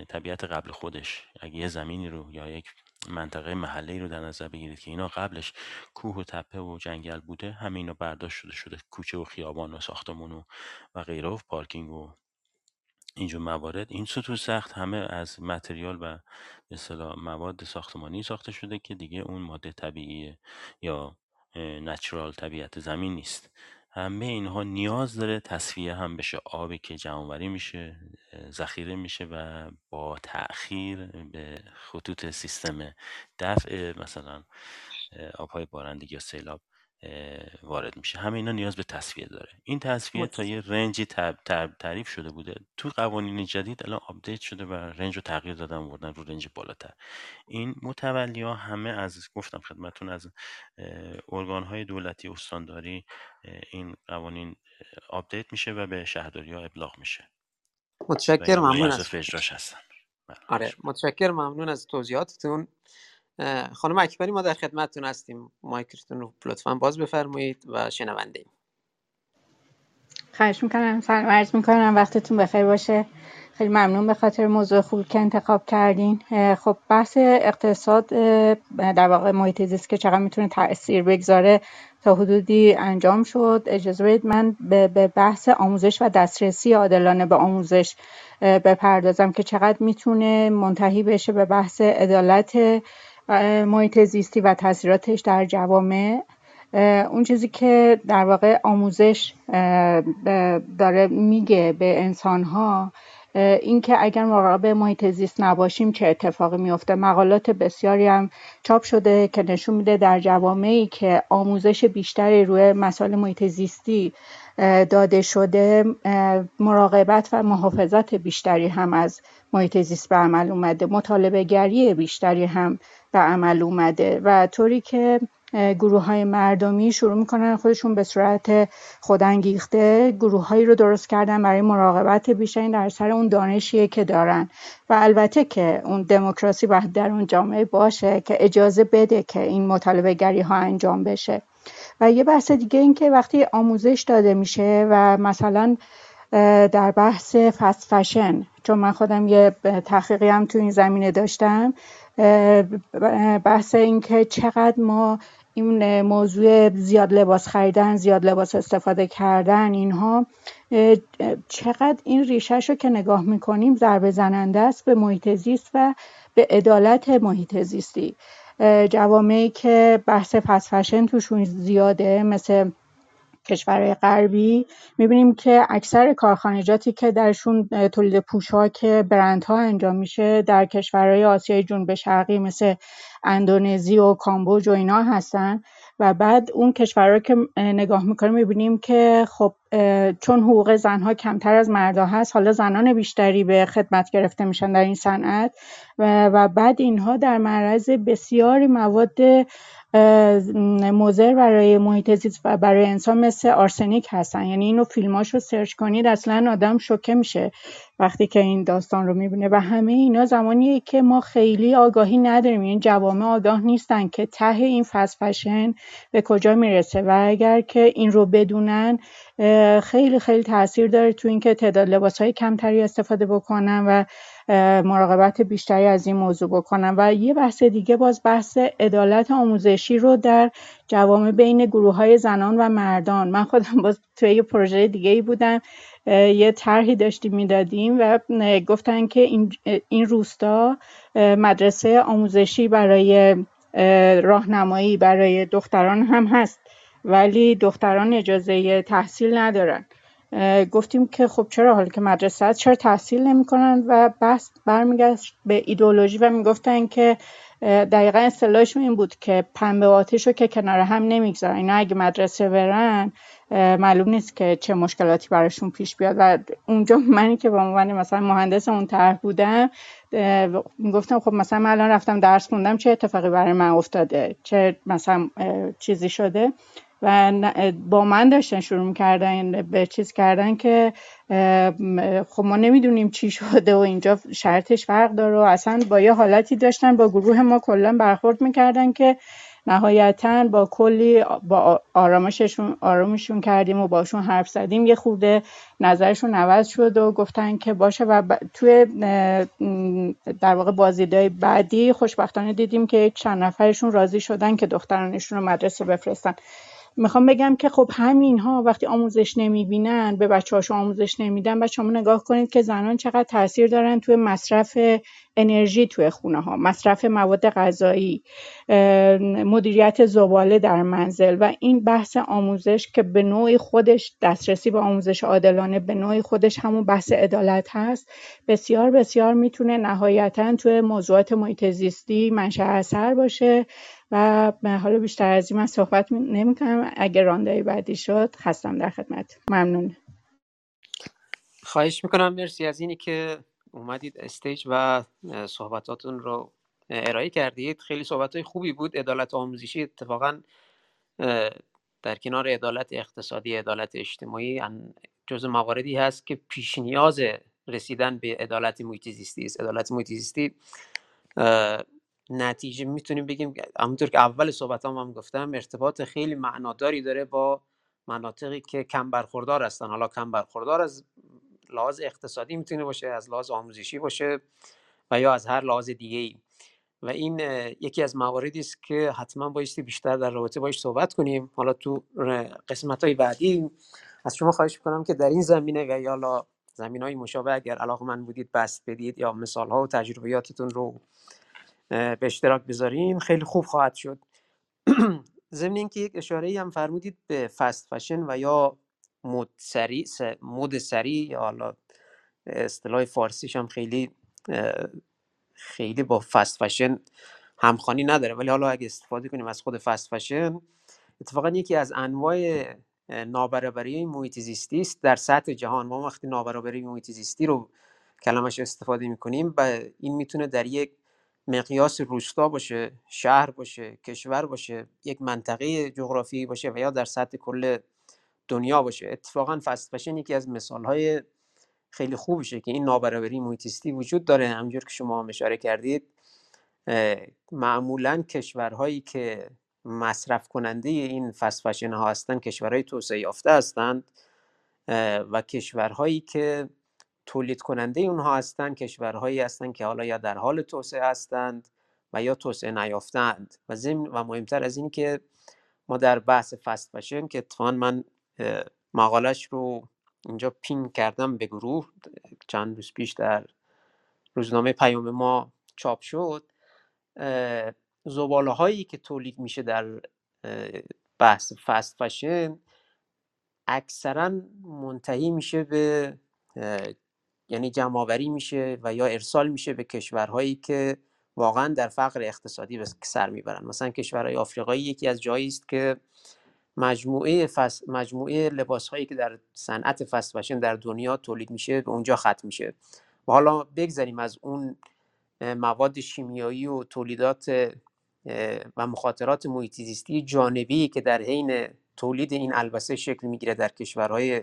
طبیعت قبل خودش. اگه یه زمینی رو یا یک منطقه محله رو در نظر بگیرید که اینا قبلش کوه و تپه و جنگل بوده همه اینا برداشت شده شده. کوچه و خیابان و ساختمون و, و غیره و پارکینگ و اینجور موارد. این سطوح سخت همه از متریال و به مواد ساختمانی ساخته شده که دیگه اون ماده طبیعی یا نچرال طبیعت زمین نیست. همه اینها نیاز داره تصفیه هم بشه. آبی که جمعوری میشه ذخیره میشه و با تأخیر به خطوط سیستم دفع مثلا آبهای بارندگی یا سیلاب وارد میشه. همه اینا نیاز به تصفیه داره. این تصفیه تا یه range ی تعریف شده بوده. تو قوانین جدید الان update شده و range رو تغییر دادن بردن رو range بالاتر. این متولی ها همه از گفتم خدمتون از ارگان های دولتی استانداری این قوانین update میشه و به شهرداری ها ابلاغ میشه. متشکر ممنون از اجراش هستن. بله، آره متشکر ممنون از توضیحاتتون. خانم اکبری ما در خدمتتون هستیم. مایکروفون رو لطفا باز بفرمایید و شنونده ایم. خواهش می‌کنم. سلام. عرض می‌کنم. وقتتون بخیر باشه. خیلی ممنون به خاطر موضوع خوب که انتخاب کردین. خب بحث اقتصاد در واقع محیط زیست که چقدر می‌تونه تاثیر بگذاره تا حدودی انجام شد. اجازه بدید من به بحث آموزش و دسترسی عادلانه به آموزش بپردازم که چقدر می‌تونه منتهی بشه به بحث عدالت محیط زیستی و تاثیراتش در جوامع. اون چیزی که در واقع آموزش داره میگه به انسان ها اینکه اگر مراقب محیط زیست نباشیم چه اتفاقی میفته مقالات بسیاری هم چاپ شده که نشون میده در جوامعی که آموزش بیشتری روی مسائل محیط زیستی داده شده. مراقبت و محافظت بیشتری هم از محیط زیست به عمل اومده. مطالبه گری بیشتری هم به عمل اومده و طوری که گروه های مردمی شروع می‌کنن خودشون به صورت خودانگیخته گروه هایی رو درست کردن برای مراقبت بیشتری در سر اون دانشیه که دارن. و البته که اون دموکراسی باید در اون جامعه باشه که اجازه بده که این مطالبه گری ها انجام بشه. و یه بحث دیگه این که وقتی آموزش داده میشه و مثلا در بحث فست فشن چون من خودم یه تحقیقی هم تو این زمینه داشتم بحث اینکه چقدر ما این موضوع زیاد لباس خریدن زیاد لباس استفاده کردن اینها چقدر این ریشهش رو که نگاه می‌کنیم ضربه زننده است به محیط زیست و به عدالت محیط زیستی. جوامعی که بحث فست فشن توشون زیاده مثل کشورهای غربی می‌بینیم که اکثر کارخانجاتی که درشون تولید پوشاک برندها انجام میشه در کشورهای آسیای جنوب شرقی مثل اندونزی و کامبوج و اینا هستن و بعد اون کشورها که نگاه می‌کنیم می‌بینیم که خب چون حقوق زنها کمتر از مردها هست حالا زنان بیشتری به خدمت گرفته میشن در این صنعت و بعد اینها در معرض بسیاری مواد مضر برای محیط زیست و برای انسان مثل آرسنیک هستن. یعنی اینو فیلماش رو سرچ کنید اصلا آدم شوکه میشه وقتی که این داستان رو می‌بینه. و همه اینا زمانیه که ما خیلی آگاهی نداریم این یعنی جوامع آگاه نیستن که ته این فست فشن به کجا می‌رسه. و اگر که این رو بدونن خیلی خیلی تاثیر داره تو اینکه تعداد لباس های کمتری استفاده بکنن و مراقبت بیشتری از این موضوع بکنن و یه بحث دیگه باز بحث عدالت آموزشی رو در جوامع بین گروه های زنان و مردان. من خودم باز توی یه پروژه دیگه ای بودم یه طرحی داشتیم می‌دادیم و گفتن که این, این روستا مدرسه آموزشی برای راهنمایی برای دختران هم هست ولی دختران اجازه تحصیل ندارن. گفتیم که خب چرا حالا که مدرسه هست چرا تحصیل نمی‌کنن؟ و بس برمیگشت به ایدولوژی و می‌گفتن که دقیقا اصطلاحشون این بود که پنبه آتیش رو که کنار هم نمی‌گذارن. اینا اگه مدرسه برن معلوم نیست که چه مشکلاتی براشون پیش بیاد. و اونجا منی که به عنوان مثلا مهندس اون طرح بودم گفتم خب مثلا من الان رفتم درس خوندم چه اتفاقی برای من افتاده؟ چه مثلا چیزی شده؟ و با من داشتن شروع کردن به چیز کردن که خب ما نمی‌دونیم چی شده و اینجا شرطش فرق داره و اصلا با یه حالتی داشتن با گروه ما کلا برخورد می‌کردن که نهایتا با کلی با آرامششون آرامشون کردیم و باشون حرف زدیم. یه خورده نظرشون عوض شد و گفتن که باشه و توی در واقع بازیدهای بعدی خوشبختانه دیدیم که چند نفرشون راضی شدن که دخترانشون رو مدرسه بفرستن. می‌خوام بگم که خب همین ها وقتی آموزش نمی‌بینن به بچه هاشون آموزش نمیدن بچه شما نگاه کنید که زنان چقدر تاثیر دارن توی مصرف انرژی توی خونه ها مصرف مواد غذایی مدیریت زباله در منزل و این بحث آموزش که به نوعی خودش دسترسی به آموزش عادلانه به نوعی خودش همون بحث عدالت هست بسیار بسیار می‌تونه نهایتا توی موضوعات محیط زیستی منشأ اثر باشه و حالا بیشتر از این من صحبت نمی کنم اگر راندهای بعدی شد هستم در خدمت. ممنون. خواهش می‌کنم. مرسی از اینی که اومدید استیج و صحبتاتون رو ارائه کردید. خیلی صحبت خوبی بود. عدالت آموزشی اتفاقا در کنار عدالت اقتصادی عدالت اجتماعی جز مواردی هست که پیش نیاز رسیدن به عدالت محیط زیستی است. عدالت محیط زیستی نتیجه می‌تونیم بگیم همونطور که اول صحبت هم, هم گفتم ارتباط خیلی معناداری داره با مناطقی که کم برخوردار هستن. حالا کم برخوردار از لحاظ اقتصادی می‌تونه باشه از لحاظ آموزشی باشه و یا از هر لحاظ دیگه ای و این یکی از مواردی است که حتما بایستی بیشتر در رابطه باش صحبت کنیم. حالا تو قسمت های بعدی از شما خواهش می‌کنم که در این زمینه و یا زمین های مشابه اگر علاقه من بودید بست بدید یا مثال ها و تجربیاتتون رو به اشتراک بذاریم خیلی خوب خواهد شد. ضمن اینکه یک اشاره هم فرمودید به فست فشن و یا مد سری مد سری یا حالا اصطلاح فارسیش هم خیلی خیلی با فست فشن همخوانی نداره. ولی حالا اگه استفاده کنیم از خود فست فشن اتفاقا یکی از انواع نابرابری محیط زیستی است در سطح جهان. ما وقتی نابرابری محیط زیستی رو کلمش استفاده می‌کنیم و این می‌تونه در یک مقیاس روستا باشه شهر باشه کشور باشه یک منطقه جغرافیایی باشه و یا در سطح کل دنیا باشه. اتفاقا فست فشن یکی از مثال های خیلی خوبشه که این نابرابری محیطیستی وجود داره. همجور که شما اشاره کردید معمولا کشورهایی که مصرف کننده این فست فشن ها هستن کشورهای توسعه یافته هستند و کشورهایی که تولید کننده اونها هستند کشورهایی هستند که حالا یا در حال توسعه هستند و یا توسعه نیافتند. و ضمن و مهمتر از این که ما در بحث فست فشن که اتفاقا من مقالش رو اینجا پین کردم به گروه چند روز پیش در روزنامه پیام ما چاپ شد. زباله هایی که تولید میشه در بحث فست فشن اکثرا منتهی میشه به یعنی جمعآوری میشه و یا ارسال میشه به کشورهایی که واقعا در فقر اقتصادی به سر می‌برن. مثلا کشورهای آفریقایی یکی از جایی است که مجموعه فس... مجموعه لباس هایی که در صنعت فست فشن در دنیا تولید میشه به اونجا ختم میشه. و حالا بگذاریم از اون مواد شیمیایی و تولیدات و مخاطرات محیط زیستی جانبی که در حین تولید این البسه شکل می‌گیره در کشورهای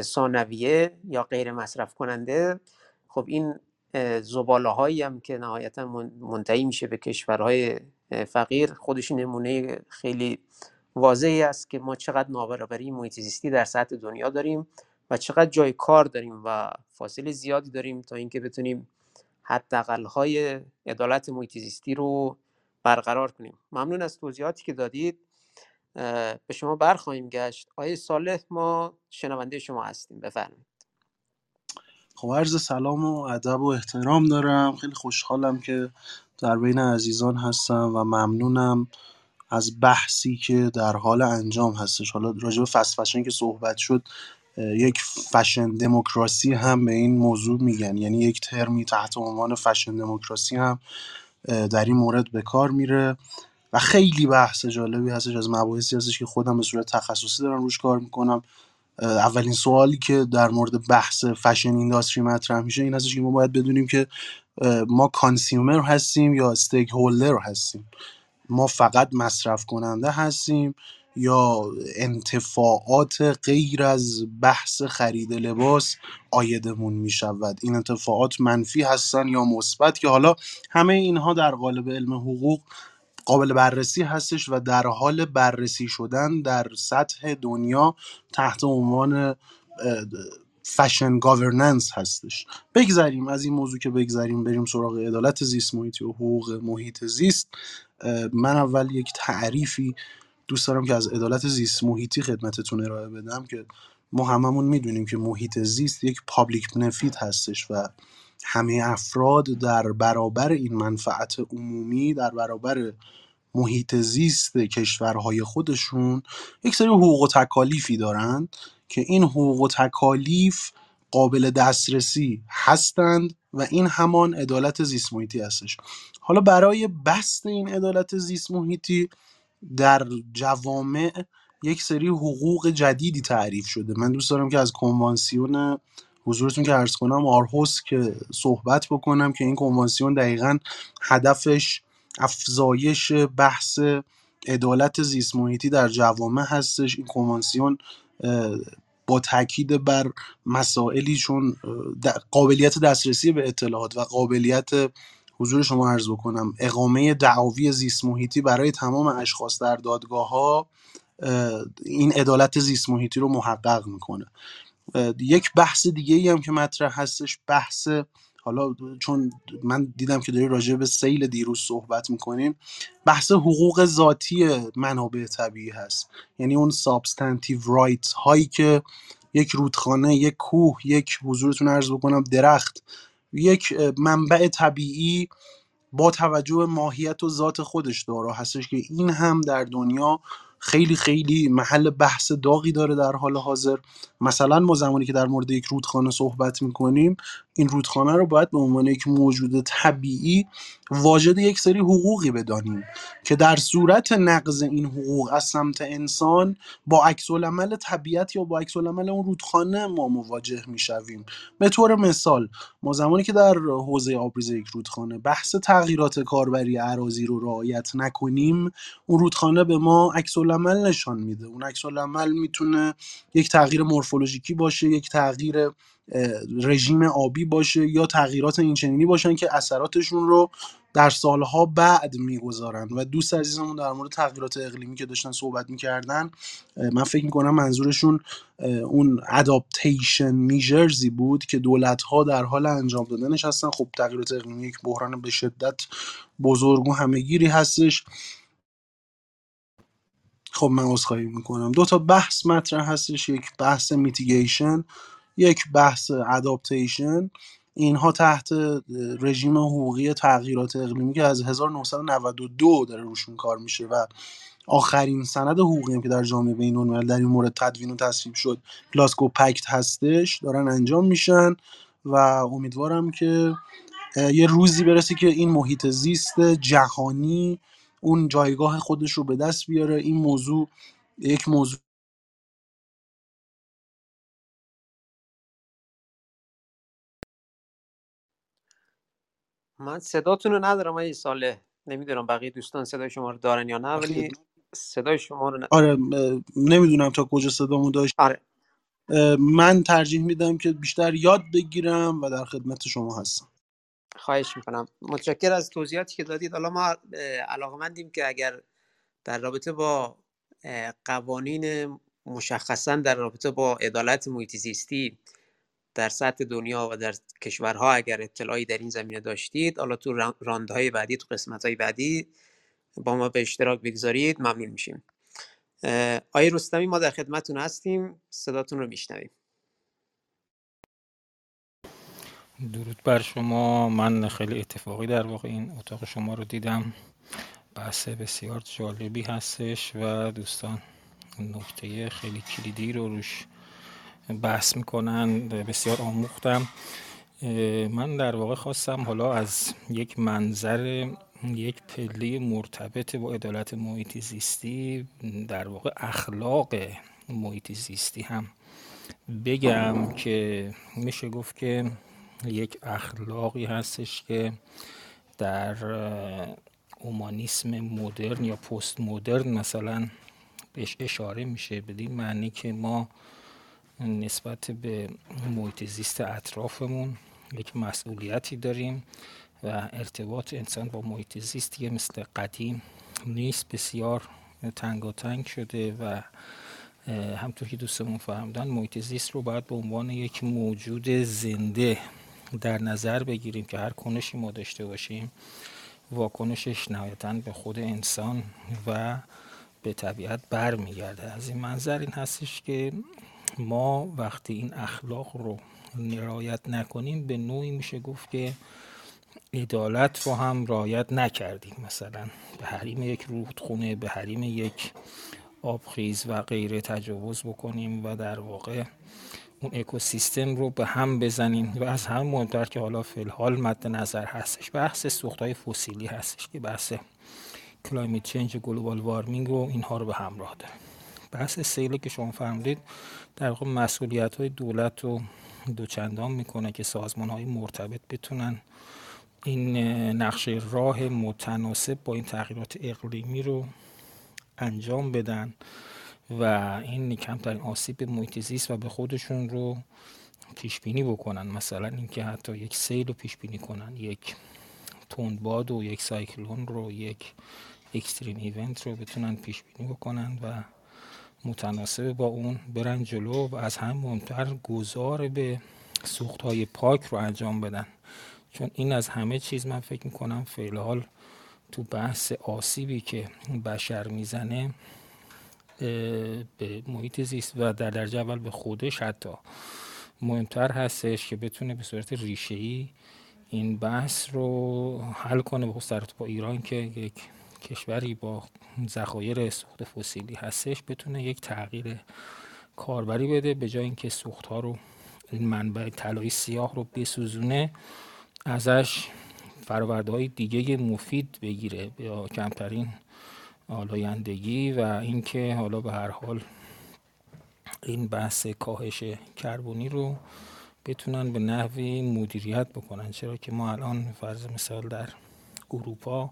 ثانویه یا غیر مصرف کننده. خب این زباله هایی هم که نهایتا منتهی میشه به کشورهای فقیر. خودش نمونه خیلی واضحی است که ما چقدر نابرابری محیط زیستی در سطح دنیا داریم و چقدر جای کار داریم و فاصله زیادی داریم تا اینکه بتونیم های عدالت محیط زیستی رو برقرار کنیم. ممنون از توضیحاتی که دادید. به شما برخواهیم گشت. آقای صالح ما شنونده شما هستیم. بفرمایید. خب عرض سلام و ادب و احترام دارم. خیلی خوشحالم که در بین عزیزان هستم و ممنونم از بحثی که در حال انجام هستش. حالا راجع به فست فشن که صحبت شد یک fashion democracy هم به این موضوع میگن. یعنی یک ترمی تحت عنوان fashion democracy هم در این مورد به کار میره. و خیلی بحث جالبی هستش از مباحثی هستش که خودم به صورت تخصصی دارم روش کار می‌کنم. اولین سوالی که در مورد بحث fashion industry مطرح میشه این هستش که ما باید بدونیم که ما consumer هستیم یا stakeholder هستیم. ما فقط مصرف کننده هستیم یا انتفاعات غیر از بحث خرید لباس آیدمون می شود این انتفاعات منفی هستن یا مثبت که حالا همه اینها در قالب علم حقوق قابل بررسی هستش و در حال بررسی شدن در سطح دنیا تحت عنوان فشن گاورننس هستش. بگذریم از این موضوع که بگذریم بریم سراغ عدالت زیست محیطی و حقوق محیط زیست. من اول یک تعریفی دوست دارم که از عدالت زیست محیطی خدمتتون ارائه بدم که ما هممون می‌دونیم که محیط زیست یک پابلیک بنفیت هستش و همه افراد در برابر این منفعت عمومی در برابر محیط زیست کشورهای خودشون یک سری حقوق و تکالیفی دارند که این حقوق و تکالیف قابل دسترسی هستند و این همان عدالت زیست محیطی هستش. حالا برای بست این عدالت زیست محیطی در جوامع یک سری حقوق جدیدی تعریف شده. من دوست دارم که از کنوانسیون حضورتون که عرض کنم آرهوس که صحبت بکنم که این کنوانسیون دقیقا هدفش افزایش بحث عدالت زیست محیطی در جوامع هستش. این کنوانسیون با تاکید بر مسائلی چون قابلیت دسترسی به اطلاعات و قابلیت حضور شما عرض بکنم اقامه دعاوی زیست محیطی برای تمام اشخاص در دادگاه ها این عدالت زیست محیطی رو محقق می‌کنه. یک بحث دیگه ای هم که مطرح هستش بحث حالا چون من دیدم که داری راجع به سیل دیروز صحبت می‌کنیم بحث حقوق ذاتی منابع طبیعی هست. یعنی اون سابستانتیو رایت هایی که یک رودخانه یک کوه یک حضورتون عرض بکنم درخت یک منبع طبیعی با توجه به ماهیت و ذات خودش داره. هستش که این هم در دنیا خیلی خیلی محل بحث داغی داره در حال حاضر. مثلا ما زمانی که در مورد یک رودخانه صحبت می‌کنیم این رودخانه رو باید به عنوان یک موجود طبیعی واجد یک سری حقوقی بدانیم که در صورت نقض این حقوق از سمت انسان با عکس العمل طبیعت یا با عکس العمل اون رودخانه ما مواجه می‌شویم. به طور مثال ما زمانی که در حوزه آبریزه یک رودخانه بحث تغییرات کاربری اراضی رو رعایت نکنیم اون رودخانه به ما عکس العمل نشان میده. اون عکس العمل می‌تونه یک تغییر مورفولوژیکی باشه یک تغییر رژیم آبی باشه یا تغییرات اینچنینی باشن که اثراتشون رو در سالها بعد می‌گذارن. و دوست عزیزمون در مورد تغییرات اقلیمی که داشتن صحبت می‌کردن من فکر می‌کنم منظورشون اون اداپتیشن میجرزی بود که دولت ها در حال انجام دادنش هستن خب تغییرات اقلیمی یک بحران به شدت بزرگ و همهگیری هستش. خب من عذرخواهی می‌کنم. دو تا بحث مطرح هستش. یک بحث میتیگیشن یک بحث اداپتیشن اینها تحت رژیم حقوقی تغییرات اقلیمی که از 1992 داره روشون کار میشه و آخرین سند حقوقی که در جامعه بین الملل در این مورد تدوین و تصویب شد گلاسگو پکت هستش دارن انجام میشن و امیدوارم که یه روزی برسه که این محیط زیست جهانی اون جایگاه خودش رو به دست بیاره. این موضوع یک موضوع من صداتون رو ندارم ای ساله. نمی‌دونم بقیه دوستان صدای شما رو دارن یا نه ولی صدای شما رو آره نمی‌دونم تا کجا صدامو داشت. آره. من ترجیح میدم که بیشتر یاد بگیرم و در خدمت شما هستم. خواهش می‌کنم. متشکر از توضیحاتی که دادید. حالا ما علاقمندیم که اگر در رابطه با قوانین مشخصا در رابطه با عدالت محیط زیستی در سطح دنیا و در کشورها اگر اطلاعی در این زمینه داشتید حالا تو راندهای بعدی تو قسمت های بعدی با ما به اشتراک بگذارید ممنون میشیم. آقای رستمی ما در خدمتتون هستیم. صداتون رو میشنویم. درود بر شما. من خیلی اتفاقی در واقع این اتاق شما رو دیدم. بحث بسیار جالبی هستش و دوستان نکته خیلی کلیدی رو روش بحث می‌کنن بسیار آموختم. من در واقع خواستم حالا از یک منظر یک پله مرتبط با عدالت محیط زیستی در واقع اخلاق محیط زیستی هم بگم که میشه گفت که یک اخلاقی هستش که در اومانیسم مدرن یا پست مدرن مثلا بهش اشاره میشه بدین معنی که ما نسبت به محیط زیست اطرافمون یک مسئولیتی داریم و ارتباط انسان با محیط زیست مثل قدیم نیست. بسیار تنگ شده و همطور که دوستمون فهمدن محیط زیست رو باید به عنوان یک موجود زنده در نظر بگیریم که هر کنشی ما داشته باشیم واکنشش نهایتا به خود انسان و به طبیعت برمیگرده. از این منظر این هستش که ما وقتی این اخلاق رو رعایت نکنیم به نوعی میشه گفت که عدالت رو هم رعایت نکردیم. مثلا به حریم یک رودخونه به حریم یک آبخیز و غیره تجاوز بکنیم و در واقع اون اکوسیستم رو به هم بزنیم و از همه مهمتر که حالا فی الحال مد نظر هستش. بحث سوخت های فسیلی هستش که بحث climate change global warming و اینها رو به همراه داره بحث سیل که شما فرمودید در واقع مسئولیت های دولت رو دوچندان می‌کنه که سازمان های مرتبط بتونن این نقشه راه متناسب با این تغییرات اقلیمی رو انجام بدن و این کمترین آسیب به محیط زیست و به خودشون رو پیش بینی بکنن. مثلا اینکه حتی یک سیل رو پیش بینی کنن یک تندباد و یک سایکلون رو یک اکستریم ایونت رو بتونن پیش بینی بکنن و متناسب با اون برن جلو و از هم مهمتر گذار به سوخت های پاک رو انجام بدن. چون این از همه چیز من فکر می‌کنم فعل تو بحث آسیبی که بشر می‌زنه به محیط زیست و در درجه اول به خودش حتی مهمتر هستش که بتونه به صورت ریشه ای این بحث رو حل کنه به با ایران که یک کشوری با ذخایر سوخت فسیلی هستش بتونه یک تغییر کاربری بده به جای اینکه سوخت ها رو این منبع طلای سیاه رو بسوزونه ازش فرآورده های دیگه مفید بگیره یا کمترین آلایندگی و اینکه حالا به هر حال این بحث کاهش کربونی رو بتونن به نحوی مدیریت بکنن. چرا که ما الان فرض مثال در اروپا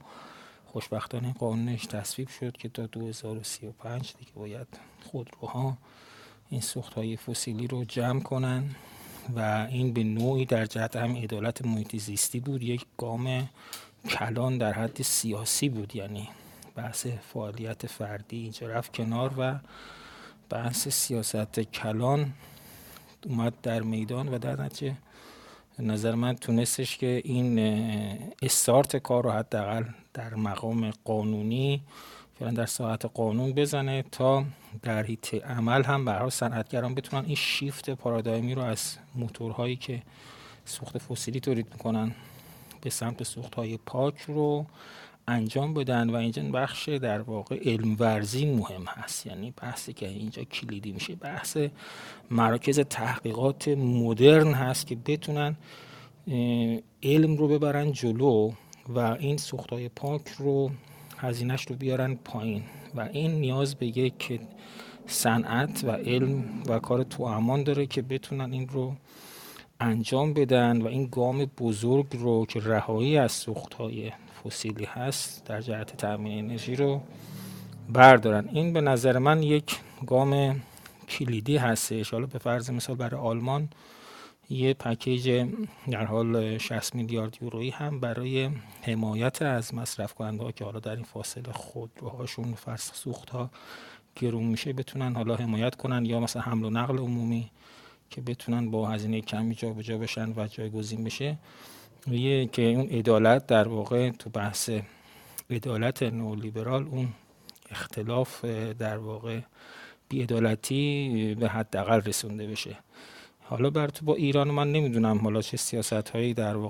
خوشبختانه قانونش تصویب شد که تا 2035 دیگه باید خودروها این سوخت های فسیلی رو جمع کنن و این به نوعی در جهت هم عدالت محیط زیستی بود. یک گام کلان در حد سیاسی بود یعنی بحث فعالیت فردی اینجا رفت کنار و بحث سیاست کلان اومد در میدان و در نتیجه نظر من تونستش که این استارت کار رو حداقل در مقام قانونی فعلا در ساعت قانون بزنه تا در حیط عمل هم برای صنعتگران بتونن این شیفت پارادایمی رو از موتورهایی که سوخت فسیلی تولید می‌کنن به سمت سوخت های پاک رو انجام بدن و اینجا بخش در واقع علم ورزی مهم هست. یعنی بحثی که اینجا کلیدی میشه بحث مراکز تحقیقات مدرن هست که بتونن علم رو ببرن جلو و این سوختهای پاک رو هزینهش رو بیارن پایین. و این نیاز به یک صنعت و علم و کار تو امان داره که بتونن این رو انجام بدن و این گام بزرگ رو که رهایی از سوختهای فسیلی هست در جهت تامین انرژی رو بردارن. این به نظر من یک گام کلیدی هستش. حالا به فرض مثال برای آلمان یه پکیج در حال 60 میلیارد یورویی هم برای حمایت از مصرف کننده ها که حالا در این فاصله خودروهاشون فرس سوخت ها گرون میشه بتونن حالا حمایت کنن. یا مثلا حمل و نقل عمومی که بتونن با هزینه کمی جابجا بشن و جایگزین بشه. یه که اون عدالت در واقع تو بحث عدالت نولیبرال اون اختلاف در واقع بیعدالتی به حداقل رسونده بشه. حالا بر تو با ایران من نمی‌دونم حالا چه سیاست هایی در واقع